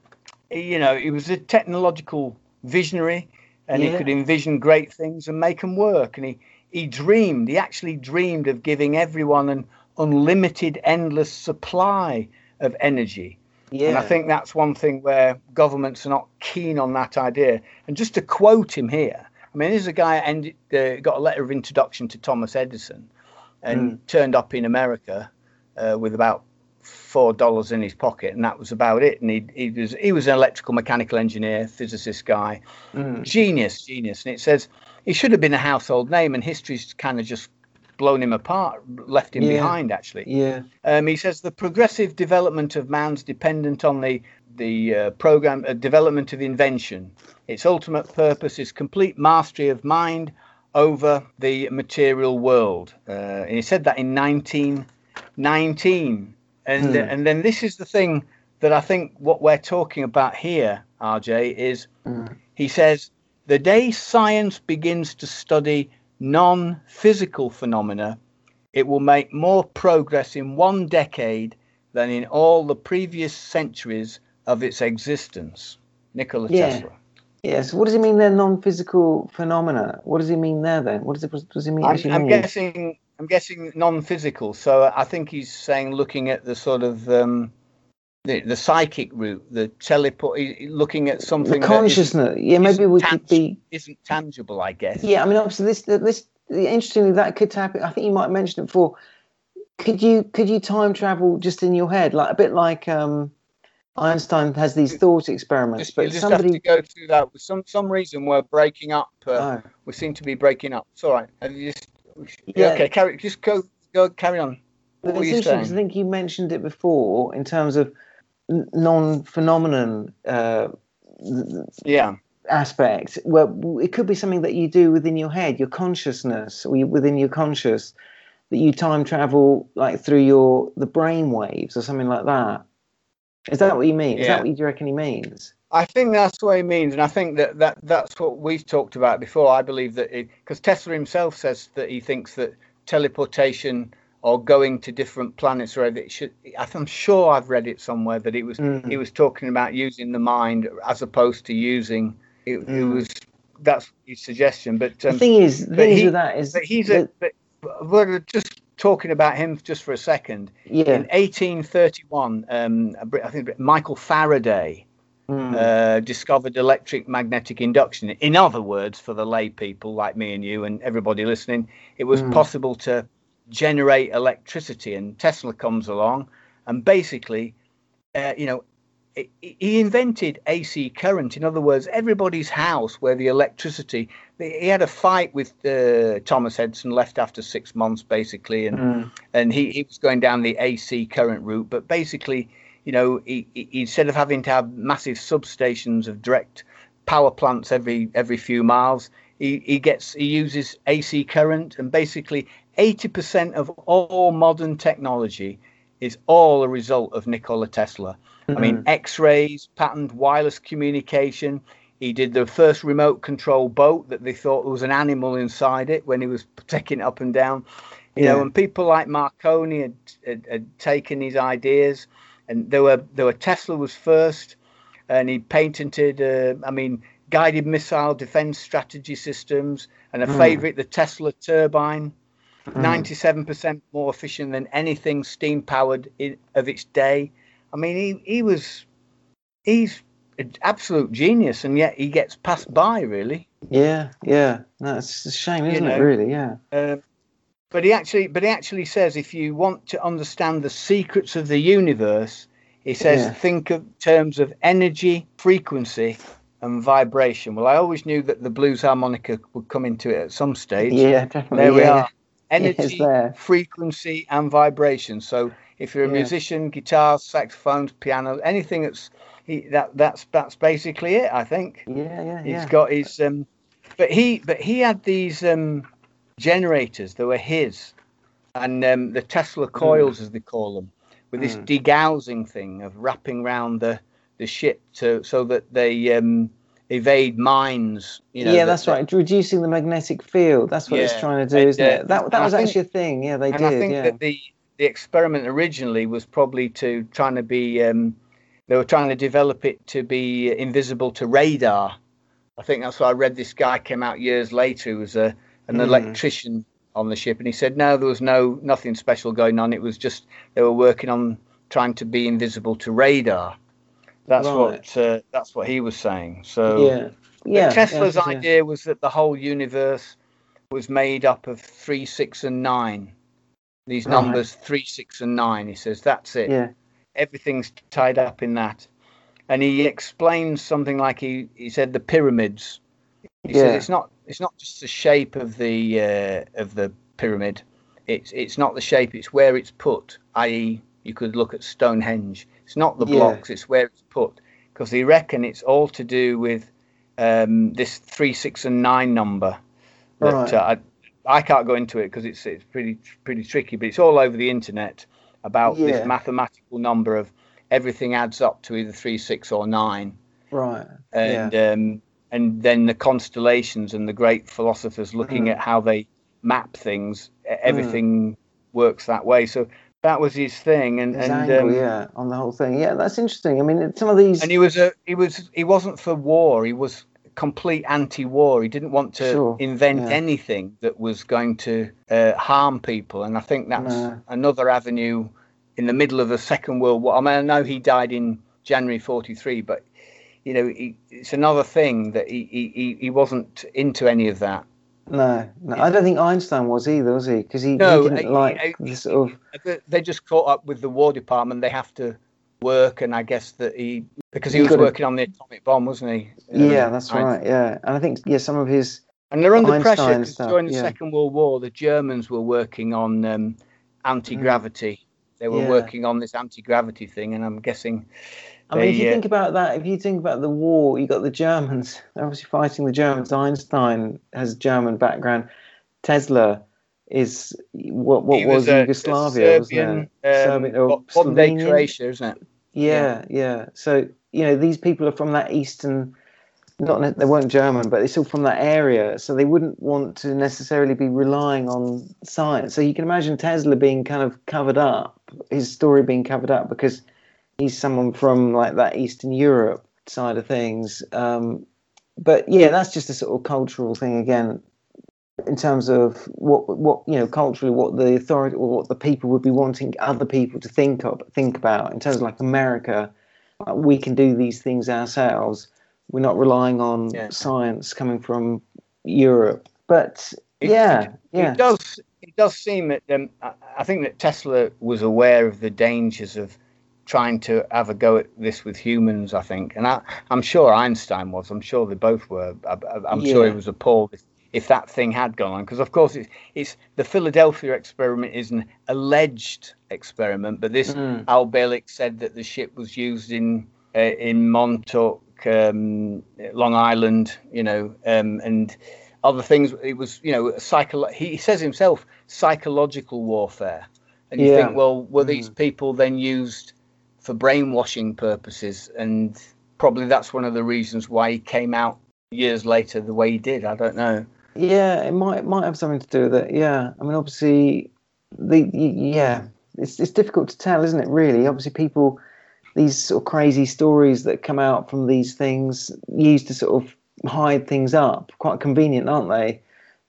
you know he was a technological visionary, and yeah. he could envision great things and make them work. And he he dreamed. He actually dreamed of giving everyone an unlimited, endless supply of energy yeah. And I think that's one thing where governments are not keen on that idea. And just to quote him here, I mean, this is a guy ended, uh, got a letter of introduction to Thomas Edison and mm. turned up in America uh, with about four dollars in his pocket, and that was about it. And he, he was he was an electrical mechanical engineer, physicist guy, mm. genius, genius. And it says he should have been a household name, and history's kind of just blown him apart, left him yeah. behind. Actually, yeah. Um, he says the progressive development of man's dependent on the the uh, program uh, development of invention. Its ultimate purpose is complete mastery of mind over the material world. Uh, and he said that in 1919. And hmm. and then this is the thing that I think what we're talking about here, RJ, is hmm. he says the day science begins to study non physical phenomena, it will make more progress in one decade than in all the previous centuries of its existence. Nikola yeah. Tesla. Yes. What does he mean there? Non-physical phenomena. What does he mean there then? What does it does he mean? I'm, I'm guessing. I'm guessing non-physical. So I think he's saying looking at the sort of um, the, the psychic route, the teleport, looking at something. The consciousness. Yeah, maybe we could be. Isn't tangible, I guess. Yeah, I mean, obviously, this this interestingly that could happen. I think you might have mentioned it before. Could you could you time travel just in your head, like a bit like um, Einstein has these thought experiments? Just, but just somebody have to go through that. For some some reason, we're breaking up. Uh, oh. We seem to be breaking up. It's all right. Just, yeah. Okay. Carry. Just go. Go. Carry on. What it's interesting because I think you mentioned it before in terms of non-phenomenon uh, yeah aspect well it could be something that you do within your head your consciousness or you, within your conscious that you time travel like through your the brain waves or something like that is that what you mean yeah. is that what you reckon he means I think that's what he means, and I think that, that that's what we've talked about before. I believe that because Tesla himself says that he thinks that teleportation or going to different planets or it should i'm sure i've read it somewhere that it was mm. he was talking about using the mind as opposed to using it, mm. it was that's his suggestion but um, the thing is the thing he, is that is that he's a but we're just talking about him just for a second yeah in 1831 um i think michael faraday Mm. Uh, discovered electric magnetic induction. In other words, for the lay people like me and you and everybody listening, it was mm. possible to generate electricity. And Tesla comes along, and basically, uh, you know, he invented AC current. In other words, everybody's house where the electricity. He had a fight with uh, Thomas Edison, left after six months, basically, and mm. and he, he was going down the AC current route. But basically, you know, he, he, instead of having to have massive substations of direct power plants every every few miles, he, he gets he uses AC current, and basically 80% of all modern technology is all a result of Nikola Tesla. Mm-hmm. I mean, mm-hmm. X-rays, patented wireless communication. He did the first remote control boat that they thought was an animal inside it when he was [LAUGHS] taking it up and down. You yeah. know, and people like Marconi had, had, had taken his ideas, and there were there were Tesla was first, and he patented. Uh, I mean, guided missile defense strategy systems, and a mm. favorite, the Tesla turbine. Mm. 97% more efficient than anything steam powered of its day. I mean, he, he was, he's an absolute genius, and yet he gets passed by, really. Yeah, yeah. That's a shame, isn't you know, it? Really, yeah. Uh, but he actually, but he actually says, if you want to understand the secrets of the universe, he says, yeah. think of terms of energy, frequency, and vibration. Well, I always knew that the blues harmonica would come into it at some stage. Yeah, definitely. There we yeah. are. [LAUGHS] Energy, frequency, and vibration. So if you're a yeah. musician, guitar saxophones, piano, anything that's he, that that's that's basically it. I think. Yeah, yeah, He's yeah. got his um, but he but he had these um generators that were his, and um, the Tesla coils, mm. as they call them, with this mm. degaussing thing of wrapping around the the ship to so that they um, evade mines. You know, yeah, that's right. Reducing the magnetic field. That's what yeah, it's trying to do, and, isn't uh, it? That that was actually a thing. Yeah, they and did. I think yeah. that the the experiment originally was probably to trying to be. Um, they were trying to develop it to be invisible to radar. I think that's why I read this guy came out years later who was a an mm. electrician on the ship, and he said no, there was no nothing special going on. It was just they were working on trying to be invisible to radar. That's right. what uh, that's what he was saying. So yeah, yeah. Tesla's yeah, idea was that the whole universe was made up of three, six, and nine. These right. numbers three, six, and nine. He says that's it. Yeah. Everything's tied up in that. And he explains something like he, he said the pyramids. He yeah. says it's not it's not just the shape of the uh, of the pyramid. It's it's not the shape. It's where it's put. I.e., you could look at Stonehenge. It's not the blocks. Yeah. It's where it's put. Because they reckon it's all to do with um, this three, six, and nine number. That right. uh, I I can't go into it because it's it's pretty pretty tricky. But it's all over the internet about yeah. this mathematical number of everything adds up to either three, six, or nine. Right. And yeah. um, and then the constellations and the great philosophers looking mm. at how they map things, everything mm. works that way. So that was his thing, and his and angle, um, yeah, on the whole thing. Yeah, that's interesting. I mean, some of these, and he was a he was he wasn't for war. He was complete anti-war. He didn't want to sure. invent yeah. anything that was going to uh, harm people, and I think that's no. another avenue in the middle of the Second World War. I mean, I know he died in January '43, but you know, he, it's another thing that he, he, he wasn't into any of that. No, no, I don't think Einstein was either, was he? Because he, no, he didn't like the sort of. They just caught up with the War Department. They have to work, and I guess that he because he, was working on the atomic bomb, wasn't he? Yeah, that's Einstein. right. Yeah, and I think yeah, some of his. And they're under Einstein pressure because during the yeah. Second World War, the Germans were working on um, anti gravity. Mm. They were yeah. working on this anti gravity thing, and I'm guessing I mean, if you think about that, if you think about the war, you got the Germans obviously fighting the Germans. Einstein has a German background. Tesla is what what was, was a, Yugoslavia, a Serbian, wasn't it? Um, Serbian, modern day Croatia, isn't it? Yeah, yeah, yeah. So you know, these people are from that eastern. Not they weren't German, but they're still from that area, so they wouldn't want to necessarily be relying on science. So you can imagine Tesla being kind of covered up, his story being covered up because he's someone from like that Eastern Europe side of things. Um, but yeah, that's just a sort of cultural thing again, in terms of what what you know culturally what the authority or what the people would be wanting other people to think of think about in terms of like America. Uh, we can do these things ourselves. We're not relying on yeah. science coming from Europe. But it, yeah, it, yeah, it does. It does seem that um, I think that Tesla was aware of the dangers of trying to have a go at this with humans. I think, and I, am sure Einstein was. I'm sure they both were. I, am yeah. sure he was appalled if, if that thing had gone on, because of course it's, it's the Philadelphia experiment is an alleged experiment, but this mm. Al Bielek said that the ship was used in uh, in Montauk, um, Long Island, you know, um, and other things. It was, you know, psycho. He says himself, psychological warfare. And you Yeah. think, well, were these Mm. people then used for brainwashing purposes? And probably that's one of the reasons why he came out years later the way he did. I don't know. Yeah, it might might have something to do with it. Yeah, I mean, obviously, the yeah, it's it's difficult to tell, isn't it? Really, obviously, people these sort of crazy stories that come out from these things used to sort of hide things up. Quite convenient, aren't they?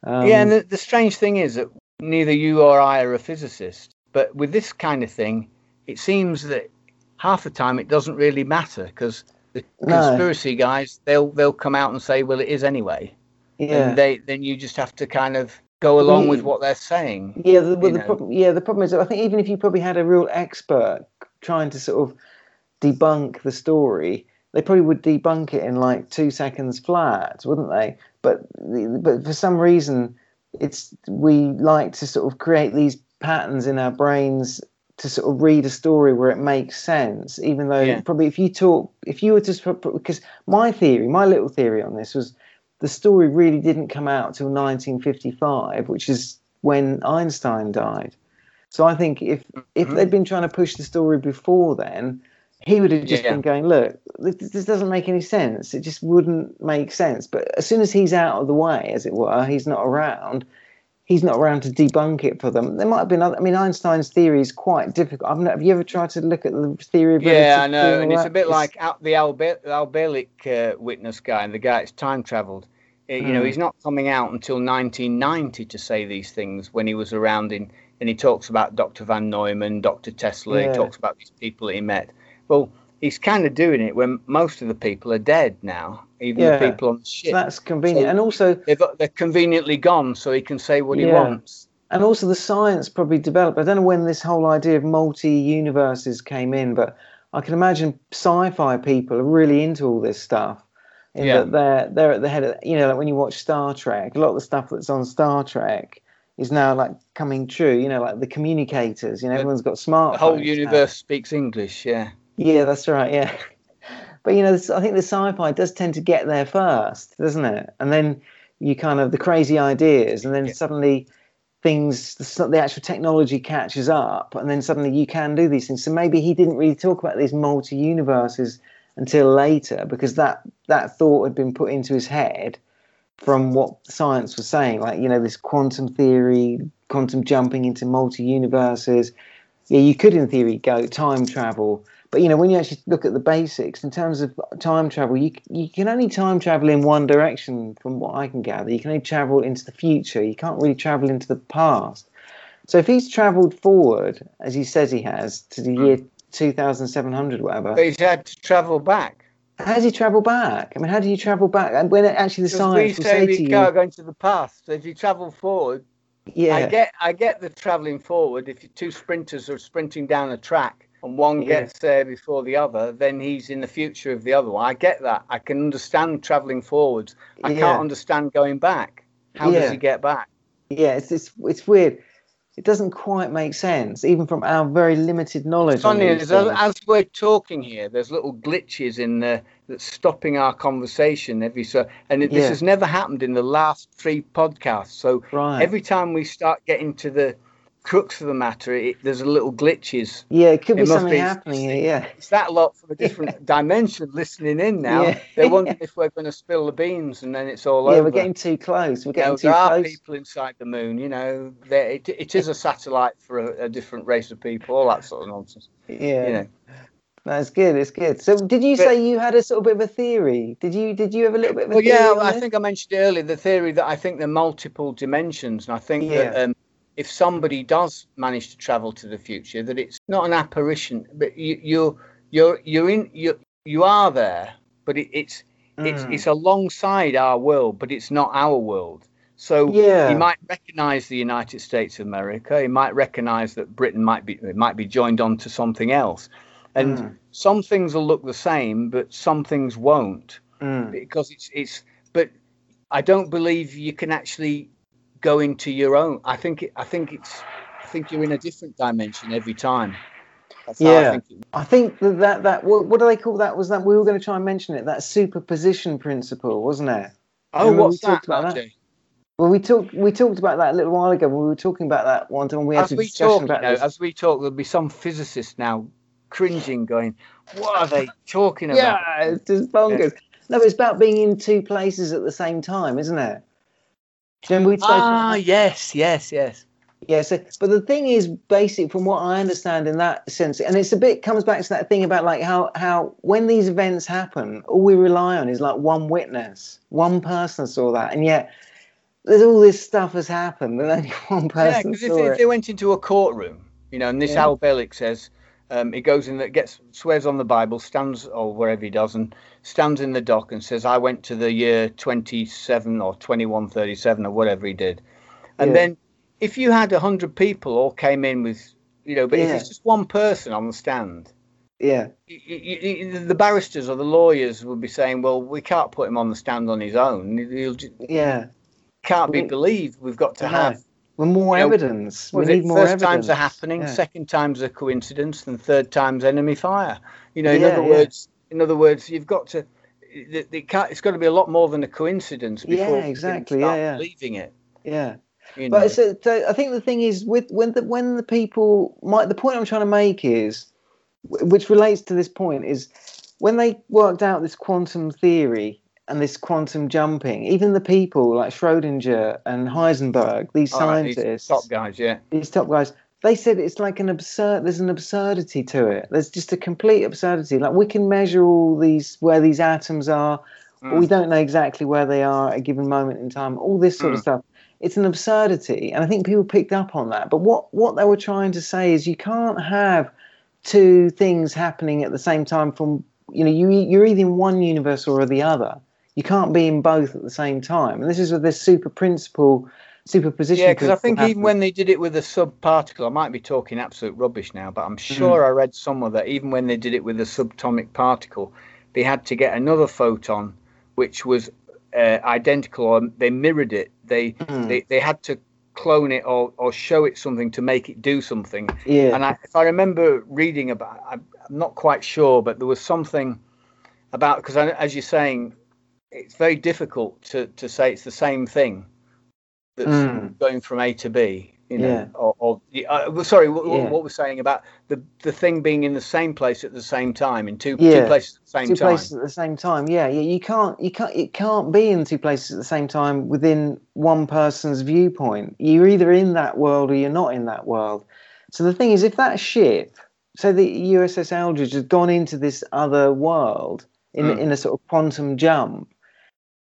Um, yeah, and the, the strange thing is that neither you or I are a physicist, but with this kind of thing, it seems that half the time it doesn't really matter because the No. conspiracy guys they'll they'll come out and say, well, it is anyway, yeah. and they then you just have to kind of go along with mm. what they're saying. Yeah, the, well, the problem. Yeah, the problem is, I think even if you probably had a real expert trying to sort of debunk the story, they probably would debunk it in like two seconds flat, wouldn't they? But but for some reason, it's we like to sort of create these patterns in our brains to sort of read a story where it makes sense, even though Yeah. probably if you talk, if you were to because my theory, my little theory on this was the story really didn't come out till 1955, which is when Einstein died. So I think if if Mhm. they'd been trying to push the story before then, he would have just Yeah. been going, look, this, this doesn't make any sense. It just wouldn't make sense. But as soon as he's out of the way, as it were, he's not around. He's not around to debunk it for them. There might have been other. I mean, Einstein's theory is quite difficult. I've not, have you ever tried to look at the theory of Yeah, I know, and it's that? a bit like the Albe- Al Bielek uh, witness guy and the guy that's time travelled. Uh, You know, Mm. he's not coming out until 1990 to say these things when he was around in, and he talks about Dr. Von Neumann, Dr. Tesla, Yeah. he talks about these people that he met. Well, he's kind of doing it when most of the people are dead now, even Yeah. the people on the ship. that's convenient, So- and also They've, they're conveniently gone, so he can say what he wants. and also the science probably developed. I don't know when this whole idea of multi universes came in, but I can imagine sci-fi people are really into all this stuff. In Yeah. that they're they're at the head of you know like when you watch Star Trek, a lot of the stuff that's on Star Trek is now like coming true. You know, like the communicators. You know, everyone's got smartphones. The whole now. universe speaks English, yeah. Yeah, that's right. Yeah, but you know, I think the sci-fi does tend to get there first, doesn't it? And then you kind of the crazy ideas, and then Yeah. suddenly things the, the actual technology catches up, and then suddenly you can do these things. So maybe he didn't really talk about these multi-universes until later, because that that thought had been put into his head from what science was saying, like you know, this quantum theory, quantum jumping into multi-universes yeah, you could in theory go time travel, but you know when you actually look at the basics in terms of time travel, you you can only time travel in one direction, from what I can gather. You can only travel into the future. You can't really travel into the past. So if he's travelled forward, as he says he has, to the hmm. year two thousand seven hundred, whatever, But he's had to travel back. how does he travel back? I mean, how do you travel back? And when actually the Because we science will say say we to you, can't go into the past. So if you travel forward, yeah, I get I get the travelling forward. If two sprinters are sprinting down a track and one Yeah. gets there before the other, then he's in the future of the other one. I get that. I can understand travelling forwards. I Yeah. can't understand going back. How Yeah. does he get back? yeah, it's, it's it's weird. It doesn't quite make sense, even from our very limited knowledge. on Funny is, as, as we're talking here, there's little glitches in there that's stopping our conversation every so. And it, this has never happened in the last three podcasts. So right. every time we start getting to the crux of the matter, it, there's a little glitches. yeah, it could be it must something be- happening here. Yeah, It's that lot from a [LAUGHS] different dimension listening in now. Yeah. They're [LAUGHS] wondering if we're going to spill the beans and then it's all yeah, over. Yeah, we're getting too close. We're You know, getting too close. there are people inside the moon, you know. It, it is a satellite for a, a different race of people, all that sort of nonsense. Yeah, You know. that's good. It's good. So, did you But- say you had a sort of bit of a theory? Did you did you have a little bit of a Well, theory? yeah, I this? think I mentioned earlier the theory that I think there are multiple dimensions, and I think that um, if somebody does manage to travel to the future, that it's not an apparition, but you, you're you're you're in you you are there, but it, it's it's Mm. it's alongside our world, but it's not our world. So Yeah. he might recognise the United States of America. He might recognise that Britain might be it might be joined on to something else, and Mm. some things will look the same, but some things won't Mm. because it's it's. But I don't believe you can actually go to your own. I think it, I think it's I think you're in a different dimension every time. That's how I Yeah. think it, I think that that, that what, what do they call that? Was that we were going to try and mention it? That superposition principle, wasn't it? Oh, Remember we what's that, talked about that? Well, we talked we talked about that a little while ago when we were talking about that one time. We had as a we discussion talk, about you know, this. as we talk, there'll be some physicist now cringing, going, "What are they talking about?" Yeah, it's just bonkers. No, it's about being in two places at the same time, isn't it? Do you remember we spoke Ah, yes, yes, yes. Yeah, so, but the thing is, basic from what I understand in that sense, and it's a bit comes back to that thing about like how how when these events happen, all we rely on is like one witness, one person saw that, and yet there's all this stuff has happened, and only [LAUGHS] one Yeah, person because if, saw if it. they went into a courtroom, you know, and this Yeah. Al Bielek says, um, he goes in, that gets swears on the Bible, stands or wherever he does, and stands in the dock and says, "I went to the year 27 or 2137 or whatever he did," and Yeah. then if you had a hundred people all came in with, you know, but if it's just one person on the stand, Yeah, y- y- y- the barristers or the lawyers would be saying, "Well, we can't put him on the stand on his own. He'll just, yeah. can't be believed. We've got to No. have." Well, more You evidence. Was we need more first evidence. times are happening, Yeah. second times a coincidence, and third times enemy fire. You know, in Yeah, other yeah. words, in other words, you've got to. It, it's got to be a lot more than a coincidence Yeah, before can exactly, start yeah, yeah. believing it. Yeah. You know, But so, so I think the thing is with when the when the people my the point I'm trying to make is which relates to this point is when they worked out this quantum theory and this quantum jumping, even the people like Schrodinger and Heisenberg, these All right, these scientists, top guys, yeah, these top guys, they said it's like an absurd. There's an absurdity to it. There's just a complete absurdity. Like we can measure all these where these atoms are, but Mm. we don't know exactly where they are at a given moment in time. All this sort of Mm. stuff. It's an absurdity, and I think people picked up on that. But what what they were trying to say is you can't have two things happening at the same time. From you know you you're either in one universe or the other. You can't be in both at the same time. And this is with this super principle, superposition. yeah. Because I think even when they did it with a subparticle, I might be talking absolute rubbish now, but Mm. I'm sure I read somewhere that even when they did it with a subatomic particle, they had to get another photon, which was uh, identical, or they mirrored it. They Mm. they, they had to clone it or, or show it something to make it do something. yeah. And I, if I remember reading about, I'm not quite sure, but there was something about because as you're saying, it's very difficult to, to say it's the same thing that's Mm. going from A to B. You know, Yeah. or, or uh, sorry, what, Yeah. what we're saying about the the thing being in the same place at the same time in two Yeah. two places at the same two time. places at the same time. Yeah, yeah. You can't, you can't, it can't be in two places at the same time within one person's viewpoint. You're either in that world or you're not in that world. So the thing is, if that ship, so the USS Eldridge, has gone into this other world in Mm. in a sort of quantum jump,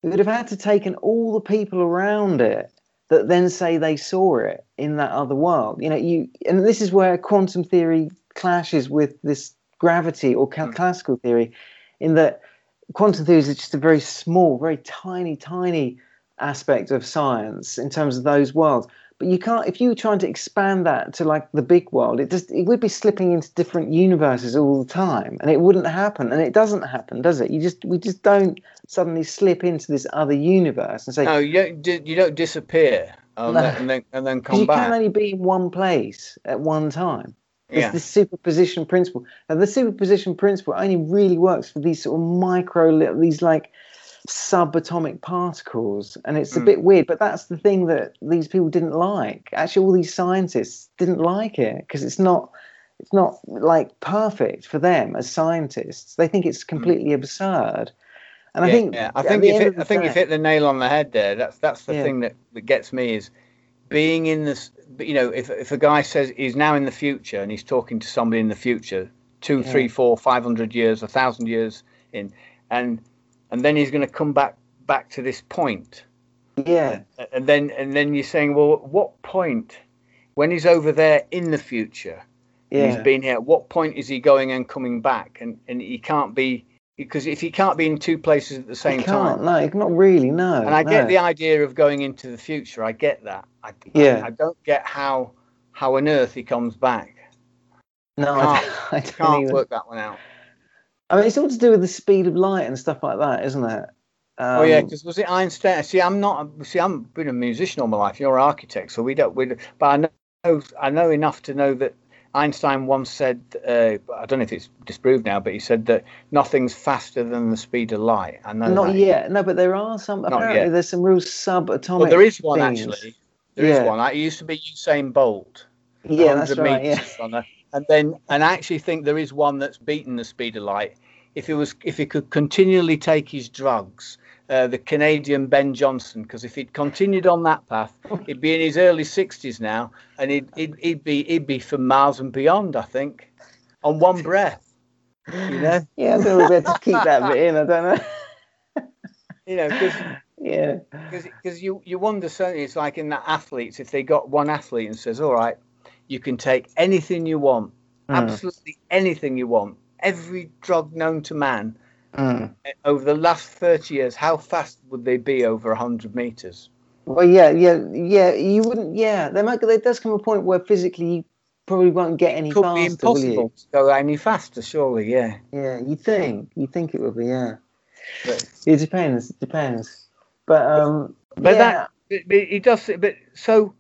it would have had to taken all the people around it that then say they saw it in that other world. You know, you and this is where quantum theory clashes with this gravity or ca- Mm. classical theory, in that quantum theory is just a very small, very tiny, tiny aspect of science in terms of those worlds. But you can't if you were trying to expand that to like the big world, it just it would be slipping into different universes all the time, and it wouldn't happen. And it doesn't happen, does it? You just we just don't suddenly slip into this other universe and say No, you don't you don't disappear and, No. then, and then and then come you back. You can only be in one place at one time. There's yeah. the superposition principle. Now, the superposition principle only really works for these sort of micro, these like subatomic particles, and it's a Mm. bit weird. But that's the thing that these people didn't like. Actually, all these scientists didn't like it because it's not, it's not like perfect for them as scientists. They think it's completely absurd. And I think, yeah. I think you've hit, I think you've hit the nail on the head there. That's that's the Yeah. thing that, that gets me is being in this. You know, if if a guy says he's now in the future and he's talking to somebody in the future, two, Yeah. three, four, five hundred years, a thousand years in, and and then he's going to come back back to this point, yeah, and then and then you're saying, well, at what point, when he's over there in the future, yeah, he's been here. At what point is he going and coming back? And and he can't be because if he can't be in two places at the same time. can't. No, not really. No. And I get the idea of going into the future. I get that. I, Yeah. I, I don't get how how on earth he comes back. No, can't- I [LAUGHS] don't, I don't Can't work that one out. I mean, it's all to do with the speed of light and stuff like that, isn't it? Um, oh yeah, because was it Einstein? See, I'm not. See, I'm been a musician all my life. You're an architect, so we don't. We, but I know I know enough to know that Einstein once said, uh, I don't know if it's disproved now, but he said that nothing's faster than the speed of light. I know Not that. yet. No, but there are some. Not apparently, yet. there's some real subatomic. Well, there is one things. actually. There is Yeah. one. It used to be Usain Bolt. Yeah, that's 100 right. Yeah. meters on a- and then, and I actually think there is one that's beaten the speed of light. If it was, if he could continually take his drugs, uh, the Canadian Ben Johnson, because if he'd continued on that path, [LAUGHS] he'd be in his early sixties now, and he'd, he'd he'd be he'd be for miles and beyond. I think, on one breath. You know, [LAUGHS] Yeah, I don't know if we had to keep that bit in. I don't know. [LAUGHS] you know, because Yeah. because you you wonder certainly it's like in that athletes if they got one athlete and says all right you can take anything you want Mm. absolutely anything you want every drug known to man Mm. eh, over the last 30 years how fast would they be over 100 meters Well, yeah, yeah, yeah. You wouldn't. Yeah, there might. There does come a point where physically you probably won't get any could faster. be impossible to go any faster surely yeah Yeah, you think. You think it would be. Yeah. but, It depends. It depends. But um. but yeah. that but it does but so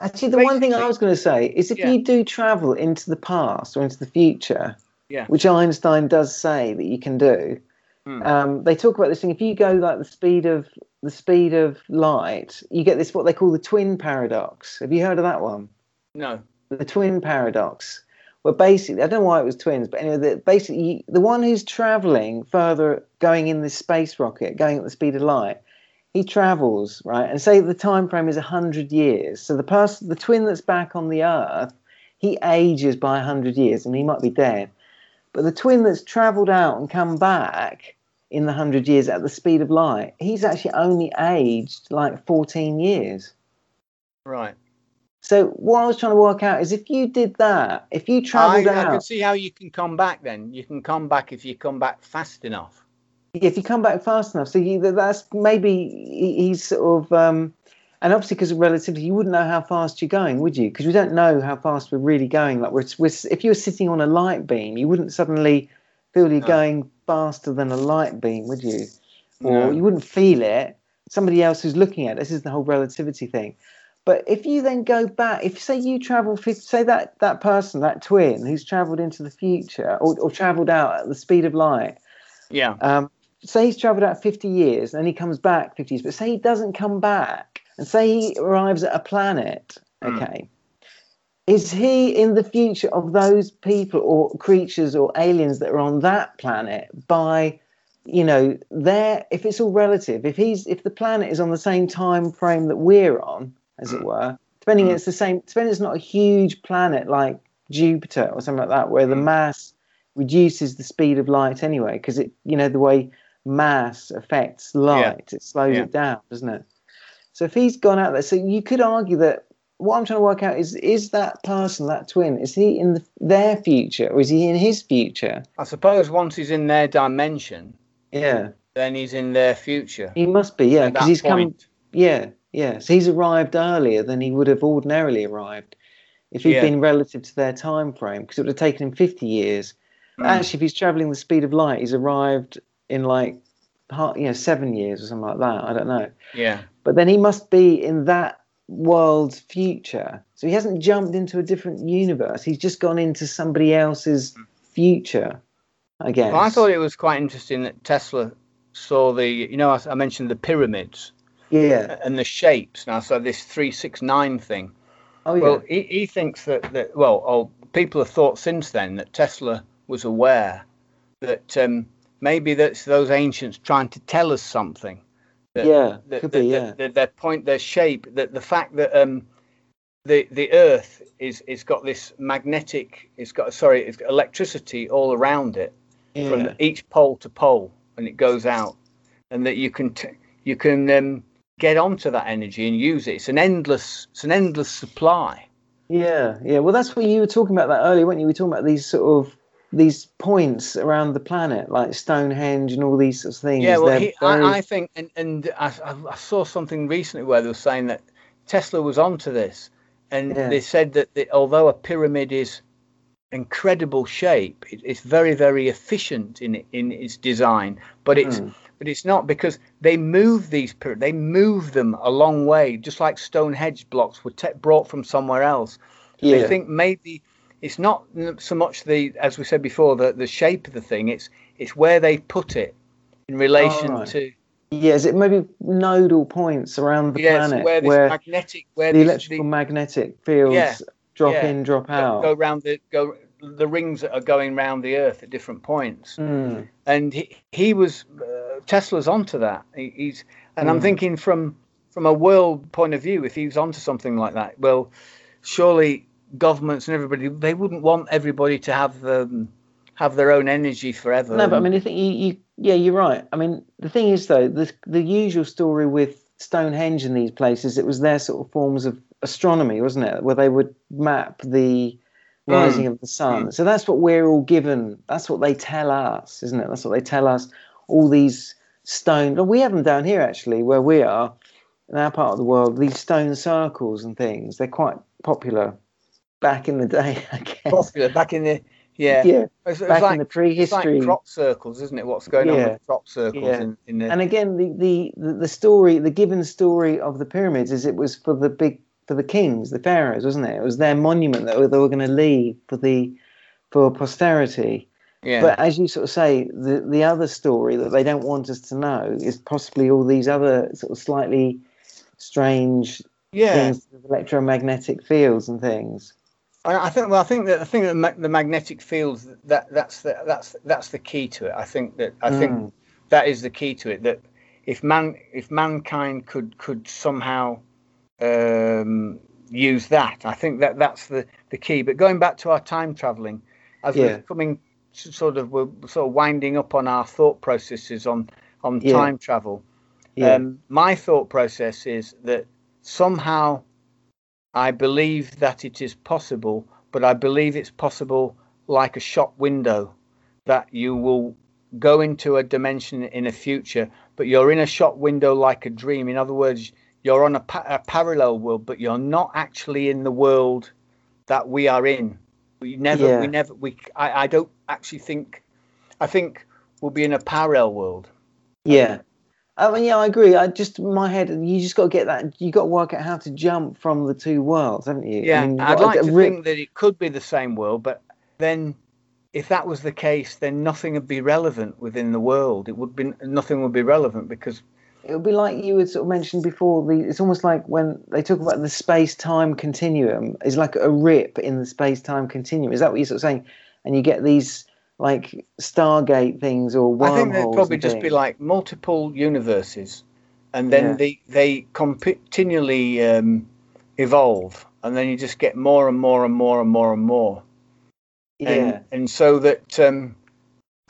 Actually, the one thing I was going to say is if Yeah. you do travel into the past or into the future, Yeah. which Einstein does say that you can do, Hmm. um, they talk about this thing. If you go like the speed of the speed of light, you get this what they call the twin paradox. Have you heard of that one? no The twin paradox. Well, basically, I don't know why it was twins, but anyway, the, basically, you, the one who's traveling further, going in this space rocket, going at the speed of light, he travels right, and say the time frame is hundred years. So the person, the twin that's back on the Earth, he ages by hundred years, and he might be dead. But the twin that's travelled out and come back in the hundred years at the speed of light, he's actually only aged like fourteen years. right So what I was trying to work out is if you did that, if you I, travelled I can see how you can come back then you can come back if you come back fast enough if you come back fast enough, so you, that's maybe he's sort of, um, and obviously because of relativity, you wouldn't know how fast you're going, would you? Because we don't know how fast we're really going. Like we're, we're, if you were sitting on a light beam, you wouldn't suddenly feel you're No. going faster than a light beam, would you? Or No. you wouldn't feel it. Somebody else who's looking at it, this is the whole relativity thing. But if you then go back, if say you travel, say that that person, that twin who's travelled into the future or, or travelled out at the speed of light, yeah um, say he's travelled out 50 years and then he comes back 50 years, but say he doesn't come back and say he arrives at a planet, Mm. okay, is he in the future of those people or creatures or aliens that are on that planet by you know their if it's all relative if he's if the planet is on the same time frame that we're on as it were depending Mm. it's the same depending it's not a huge planet like jupiter or something like that where the Mm. mass reduces the speed of light anyway because it you know the way mass affects light it slows Yeah. it down doesn't it so if he's gone out there so you could argue that what i'm trying to work out is is that person that twin is he in the, their future or is he in his future I suppose once he's in their dimension, yeah then he's in their future. he must be yeah because he's come yeah yeah so he's arrived earlier than he would have ordinarily arrived if he'd Yeah. been relative to their time frame because it would have taken him 50 years Mm. actually if he's traveling the speed of light he's arrived in like you know seven years or something like that. I don't know. Yeah. but then he must be in that world's future. So he hasn't jumped into a different universe. He's just gone into somebody else's future i guess. Well, I thought it was quite interesting that Tesla saw the, you know, I, I mentioned the pyramids yeah. and the shapes. Now, so this 369 thing. oh yeah. Well, he, he thinks that, that well, oh, people have thought since then that Tesla was aware that um, maybe that's those ancients trying to tell us something. That, yeah that, could that, be yeah that their point, their shape, that the fact that um, the the Earth is is got this magnetic, it's got sorry, it's got electricity all around it from each pole to pole, and it goes out, and that you can t- you can um, get onto that energy and use it. It's an endless, it's an endless supply. Yeah, yeah. Well, that's what you were talking about that earlier, weren't you? We were talking about these sort of these points around the planet, like Stonehenge and all these sorts of things. Yeah, well, he, very- I, I think, and, and I, I- saw something recently where they were saying that Tesla was onto this, and Yeah. they said that the, although a pyramid is incredible shape, it, it's very, very efficient in in its design, but it's Mm. but it's not because they move these they move them a long way, just like Stonehenge blocks were te- brought from somewhere else. yeah, They think maybe it's not so much the as we said before the the shape of the thing. It's it's where they put it in relation Oh, right. to Yeah, is it maybe nodal points around the planet where this where magnetic where the this- electrical magnetic fields Yeah, drop yeah. in, drop out? go round the go the rings that are going round the Earth at different points. Mm, and he, he was uh, Tesla's onto that. He, he's and I'm Mm. thinking from from a world point of view, if he was onto something like that, well, surely governments and everybody they wouldn't want everybody to have um, have their own energy forever. No, but I mean, I think you, you, yeah, you're right. I mean, the thing is, though, the the usual story with Stonehenge in these places, it was their sort of forms of astronomy, wasn't it? Where they would map the rising of the sun. So that's what we're all given. That's what they tell us, isn't it? That's what they tell us. All these stone. Well, we have them down here actually, where we are in our part of the world. These stone circles and things. They're quite popular back in the day, [LAUGHS] I guess. popular back in the yeah. Yeah, It's, it's back like, in the it's prehistory. like crop circles, isn't it? What's going on with crop circles Yeah. in, in the and again the, the the the story the given story of the pyramids is it was for the big for the kings the pharaohs wasn't it it was their monument that they were going to leave for the for posterity yeah. but as you sort of say the the other story that they don't want us to know is possibly all these other sort of slightly strange yeah. things electromagnetic fields and things I I think. Well, I think that I think that ma- the magnetic fields that that's the that's that's the key to it. I think that I think Mm. that is the key to it. That if man if mankind could could somehow um, use that, I think that that's the the key. But going back to our time traveling, as Yeah. we're coming sort of we're sort of winding up on our thought processes on on Yeah. time travel. yeah Um, my thought process is that somehow I believe that it is possible, but I believe it's possible like a shop window that you will go into a dimension in a future, but you're in a shop window like a dream. In other words, you're on a, pa- a parallel world, but you're not actually in the world that we are in. We never, Yeah. we never, we. I, I don't actually think. I think we'll be in a parallel world. Yeah. I mean, yeah, I agree. I just my head, you just got to get that. You got to work out how to jump from the two worlds, haven't you? I Yeah, mean, I'd got like to think that it could be the same world, but then if that was the case, then nothing would be relevant within the world. It would be nothing would be relevant because it would be like you had sort of mentioned before. The it's almost like when they talk about the space-time continuum is like a rip in the space-time continuum. Is that what you're sort of saying? And you get these like Stargate things or wormholes. I think they'd probably just be like multiple universes, and then Yeah. they they continually um, evolve, and then you just get more and more and more and more and more. yeah, and, and so that um,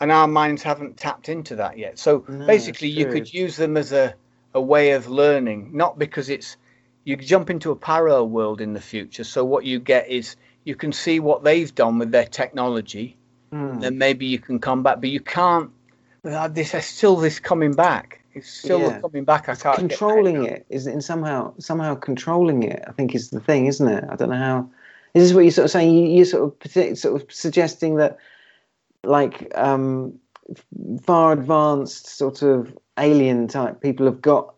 and our minds haven't tapped into that yet so No, basically you could use them as a, a way of learning not because it's you jump into a parallel world in the future so what you get is you can see what they've done with their technology Hmm. then maybe you can come back but you can't uh, this is still this coming back it's still Yeah. coming back i can't get my head controlling it is in somehow somehow controlling it. I think is the thing, isn't it? I don't know how. Is this what you're sort of saying? You, you're sort of sort of suggesting that like um, far advanced sort of alien type people have got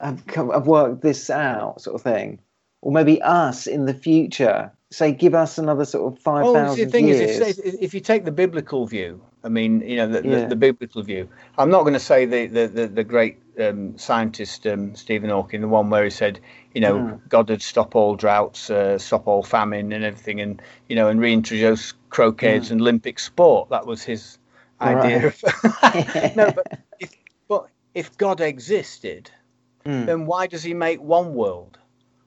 have, come, have worked this out, sort of thing, or maybe us in the future. Say, give us another sort of five Well, the thing years. is, if, if you take the biblical view, I mean, you know, the, Yeah. the, the biblical view. I'm not going to say the the the, the great um, scientist um, Stephen Hawking, the one where he said, you know, Mm. God would stop all droughts, uh, stop all famine, and everything, and you know, and reintroduce croquets and Olympic sport. That was his idea. Of, [LAUGHS] no, [LAUGHS] but if but if God existed, Mm. then why does He make one world?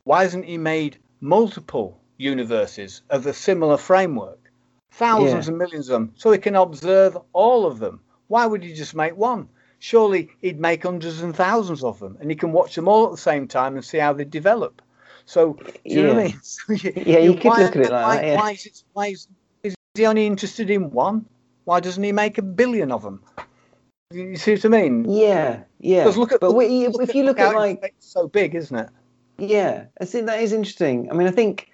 Why hasn't He made multiple universes of a similar framework, thousands Yeah. and millions of them, so He can observe all of them? Why would He just make one? Surely He'd make hundreds and thousands of them, and He can watch them all at the same time and see how they develop. So, you know what I Yeah. mean? [LAUGHS] So you- Yeah, you could why- look at it like why, that, yeah. Why is, it, why is, is he only interested in one? Why doesn't he make a billion of them? You see what I mean? Yeah, yeah. Because look at but look- if you look at like it's so big, isn't it? Yeah, I think that is interesting. I mean, I think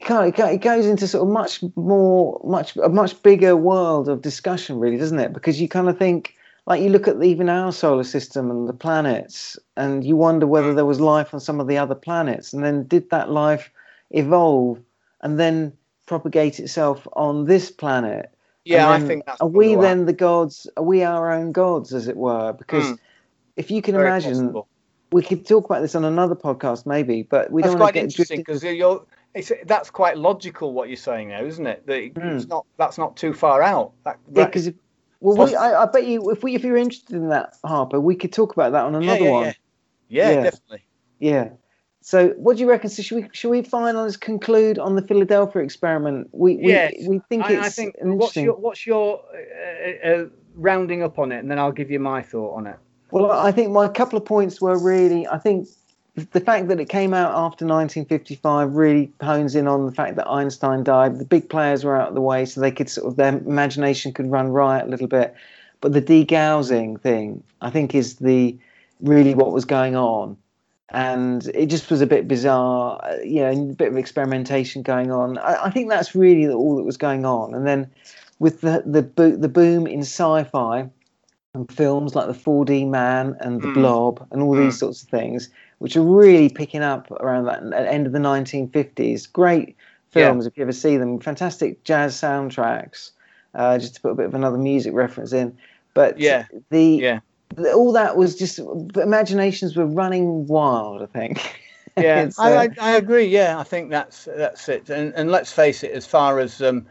it, it goes into sort of much more, much a much bigger world of discussion, really, doesn't it? Because you kind of think, like, you look at even our solar system and the planets, and you wonder whether there was life on some of the other planets, and then did that life evolve, and then propagate itself on this planet. Yeah, I think that's Are we then the gods? Are we our own gods, as it were? Because Mm. if you can Very imagine, possible. we could talk about this on another podcast, maybe, but we That's don't quite get interesting because you're. It's, that's quite logical what you're saying now, isn't it? That Mm. it's not. That's not too far out. That, Yeah, because well, we, I, I bet you if we if you're interested in that, Harper, we could talk about that on another yeah, one. yeah. Yeah, Yeah. definitely. Yeah. So, what do you reckon? So, should we should we finally conclude on the Philadelphia experiment? We we, Yes, we think I, it's I think. What's your What's your uh, uh, rounding up on it, and then I'll give you my thought on it. Well, I think my couple of points were really. I think the fact that it came out after 1955 really hones in on the fact that Einstein died. The big players were out of the way, so they could sort of their imagination could run riot a little bit. But the degaussing thing, I think, is the really what was going on, and it just was a bit bizarre. uh, You know, a bit of experimentation going on. I, I think that's really all that was going on. And then with the the bo- the boom in sci-fi and films like the 4D Man and the Mm. Blob and all these sorts of things, which are really picking up around that at end of the 1950s. Great Yeah. films if you ever see them. Fantastic jazz soundtracks. Uh, just to put a bit of another music reference in, but Yeah. the, Yeah. the all that was just the imaginations were running wild. I think. [LAUGHS] Yeah, uh, I, I agree. Yeah, I think that's that's it. And and let's face it, as far as um,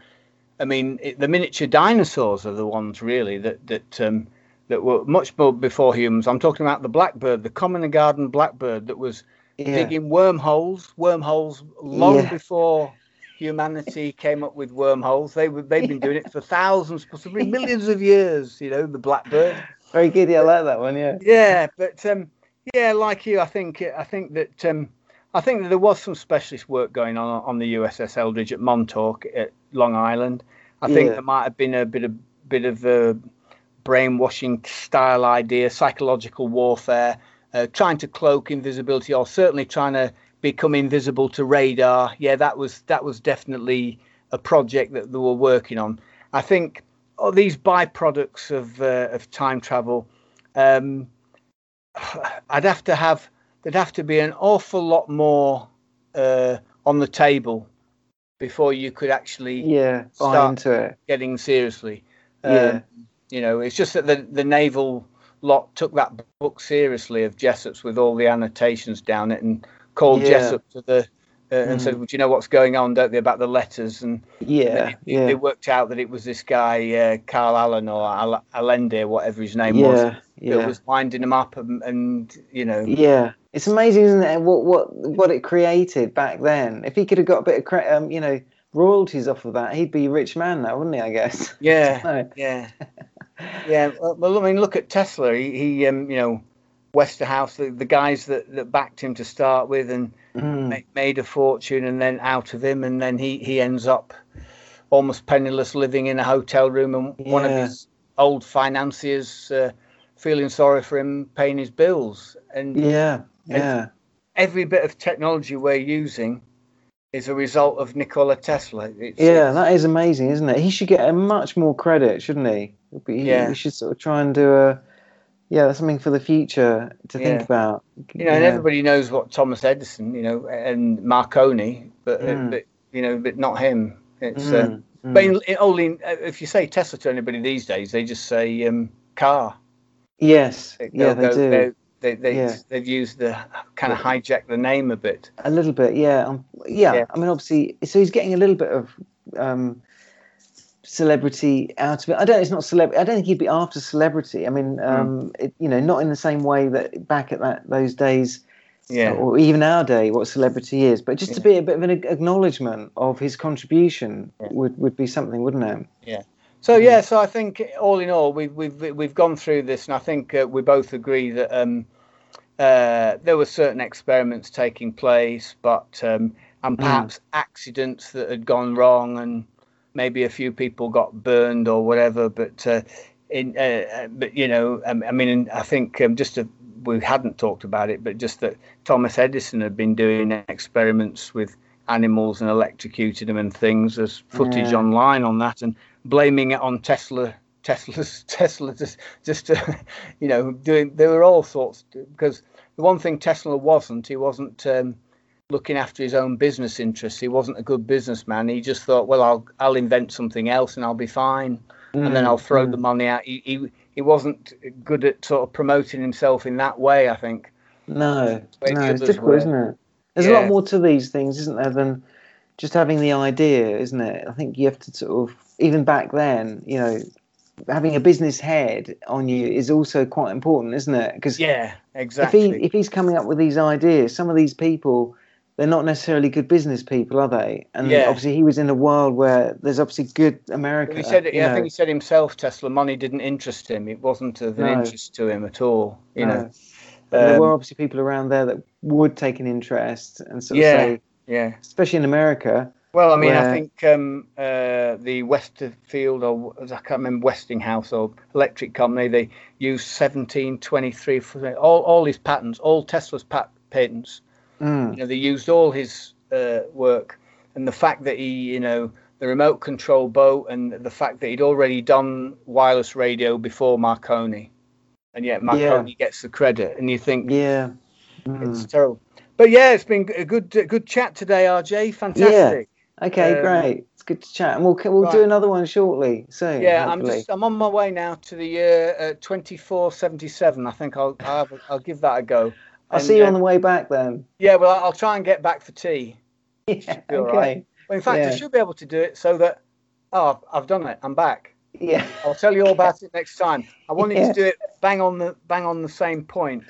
I mean, it, the miniature dinosaurs are the ones really that that um, that were much more before humans. I'm talking about the blackbird, the common garden blackbird that was yeah. digging wormholes, wormholes long Yeah. before humanity came up with wormholes. They were they've been doing it for thousands, possibly [LAUGHS] millions of years. You know, the blackbird. Very good. Yeah, I like that one. Yeah. Yeah, but um, yeah, like you, I think I think that um, I think that there was some specialist work going on on the USS Eldridge at Montauk at Long Island. I think Yeah. there might have been a bit of bit of a brainwashing style idea, psychological warfare, uh, trying to cloak invisibility, or certainly trying to become invisible to radar. Yeah, that was that was definitely a project that they were working on. I think oh, these byproducts of uh, of time travel. Um, [SIGHS] I'd have to have there'd have to be an awful lot more uh, on the table before you could actually Yeah. Buy into it. getting seriously. Um, Yeah. You know, it's just that the, the naval lot took that book seriously of Jessup's with all the annotations down it and called Yeah. Jessup to the uh, and Mm. said, "Well, do you know what's going on, don't they, about the letters?" And Yeah. they, Yeah. they worked out that it was this guy uh, Carl Allen or Al- Allende, whatever his name was, Yeah. that was winding them up, and, and you know, Yeah, it's amazing, isn't it? What what what it created back then. If he could have got a bit of cre- um, you know, royalties off of that, he'd be a rich man now, wouldn't he? I guess. yeah, [LAUGHS] No. yeah, [LAUGHS] yeah. Well, I mean, look at Tesla. He, he um, you know, Westinghouse, the, the guys that, that backed him to start with, and Mm. ma- made a fortune, and then out of him, and then he he ends up almost penniless, living in a hotel room, and one of his old financiers uh, feeling sorry for him, paying his bills, and Yeah, yeah, every bit of technology we're using is a result of Nikola Tesla. It's, yeah. That is amazing, isn't it? He should get a much more credit, shouldn't he? He, Yeah. he should sort of try and do a yeah, that's something for the future to think Yeah. about. you know, and everybody knows what Thomas Edison, you know, and Marconi, but, uh, Mm. but you know, but not him. It's uh, Mm, mm. but in, in, only uh, if you say Tesla to anybody these days, they just say um, car. yes, They- yeah, they go- do. They they Yeah. they've used the kind of hijacked the name a bit. A little bit, yeah. Um, yeah. Yeah. I mean, obviously, so he's getting a little bit of um, celebrity out of it. I don't. It's not celebrity. I don't think he'd be after celebrity. I mean, Hmm. um, it, you know, not in the same way that back at that those days, Yeah. or even our day, what celebrity is. But just to be a bit of an acknowledgement of his contribution would would be something, wouldn't it? Yeah. So yeah, so I think all in all, we've we've we've gone through this, and I think uh, we both agree that um, uh, there were certain experiments taking place, but um, and perhaps accidents that had gone wrong, and maybe a few people got burned or whatever. But uh, in uh, uh, but you know, um, I mean, I think um, just we hadn't talked about it, but just that Thomas Edison had been doing experiments with animals and electrocuted them and things. There's footage Yeah. online on that, and blaming it on Tesla. Tesla's [LAUGHS] Tesla just just to, you know doing there were all sorts because the one thing Tesla wasn't he wasn't um, looking after his own business interests. He wasn't a good businessman. He just thought, well, I'll I'll invent something else and I'll be fine, mm. and then I'll throw mm. the money out. He, he he wasn't good at sort of promoting himself in that way. I think. No, no, it's difficult, were. isn't it? There's yeah. a lot more to these things, isn't there, than just having the idea, isn't it? I think you have to sort of even back then, you know, having a business head on you is also quite important, isn't it? Because yeah, exactly. If he if he's coming up with these ideas, some of these people they're not necessarily good business people, are they? And yeah. obviously, he was in a world where there's obviously good America. Well, he said, yeah, know. I think he said himself, Tesla money didn't interest him. It wasn't of no. interest to him at all. You no. know, um, there were obviously people around there that would take an interest and sort of yeah, say, yeah, especially in America. Well, I mean, where... I think um, uh, the Westerfield or I can't remember Westinghouse or electric company they used 1723 for all all his patents, all Tesla's pat- patents Mm. You know, they used all his uh, work, and the fact that he, you know, the remote control boat, and the fact that he'd already done wireless radio before Marconi, and yet Marconi yeah. gets the credit, and you think, yeah, mm. it's terrible. But yeah, it's been a good good chat today, RJ. Fantastic. Yeah. Okay, um, great. It's good to chat, and we'll we'll right. do another one shortly soon. Yeah, hopefully. I'm just I'm on my way now to the year uh, 2477. I think I'll I'll, I'll give that a go. I'll and, see you uh, on the way back then. Yeah, well, I'll try and get back for tea. [LAUGHS] Yeah, okay. Right. Well, in fact, yeah. I should be able to do it so that, oh, I've done it. I'm back. Yeah. I'll tell you all about it next time. I wanted yeah. to do it bang on the bang on the same point.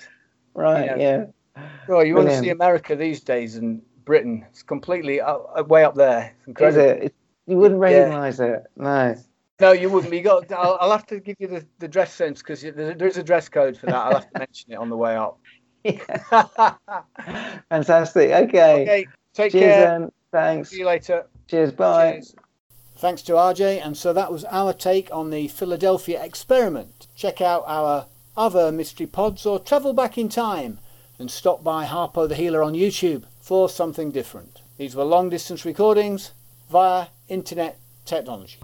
Right. You know? Yeah. Well, you want to see America these days and Britain. It's completely up, way up there. Is it? You wouldn't recognise yeah. it. No. No, you wouldn't. You got. I'll, I'll, have to give you the, the dress sense because there's a dress code for that. I'll have to mention it on the way up. [LAUGHS] Fantastic. Okay. Okay. Take Cheers, care. Then. Thanks. See you later. Cheers. Bye. Cheers. Thanks to RJ. And so that was our take on the Philadelphia experiment. Check out our other mystery pods or travel back in time and stop by Harpo the Healer on YouTube for something different. These were long distance recordings via internet technology.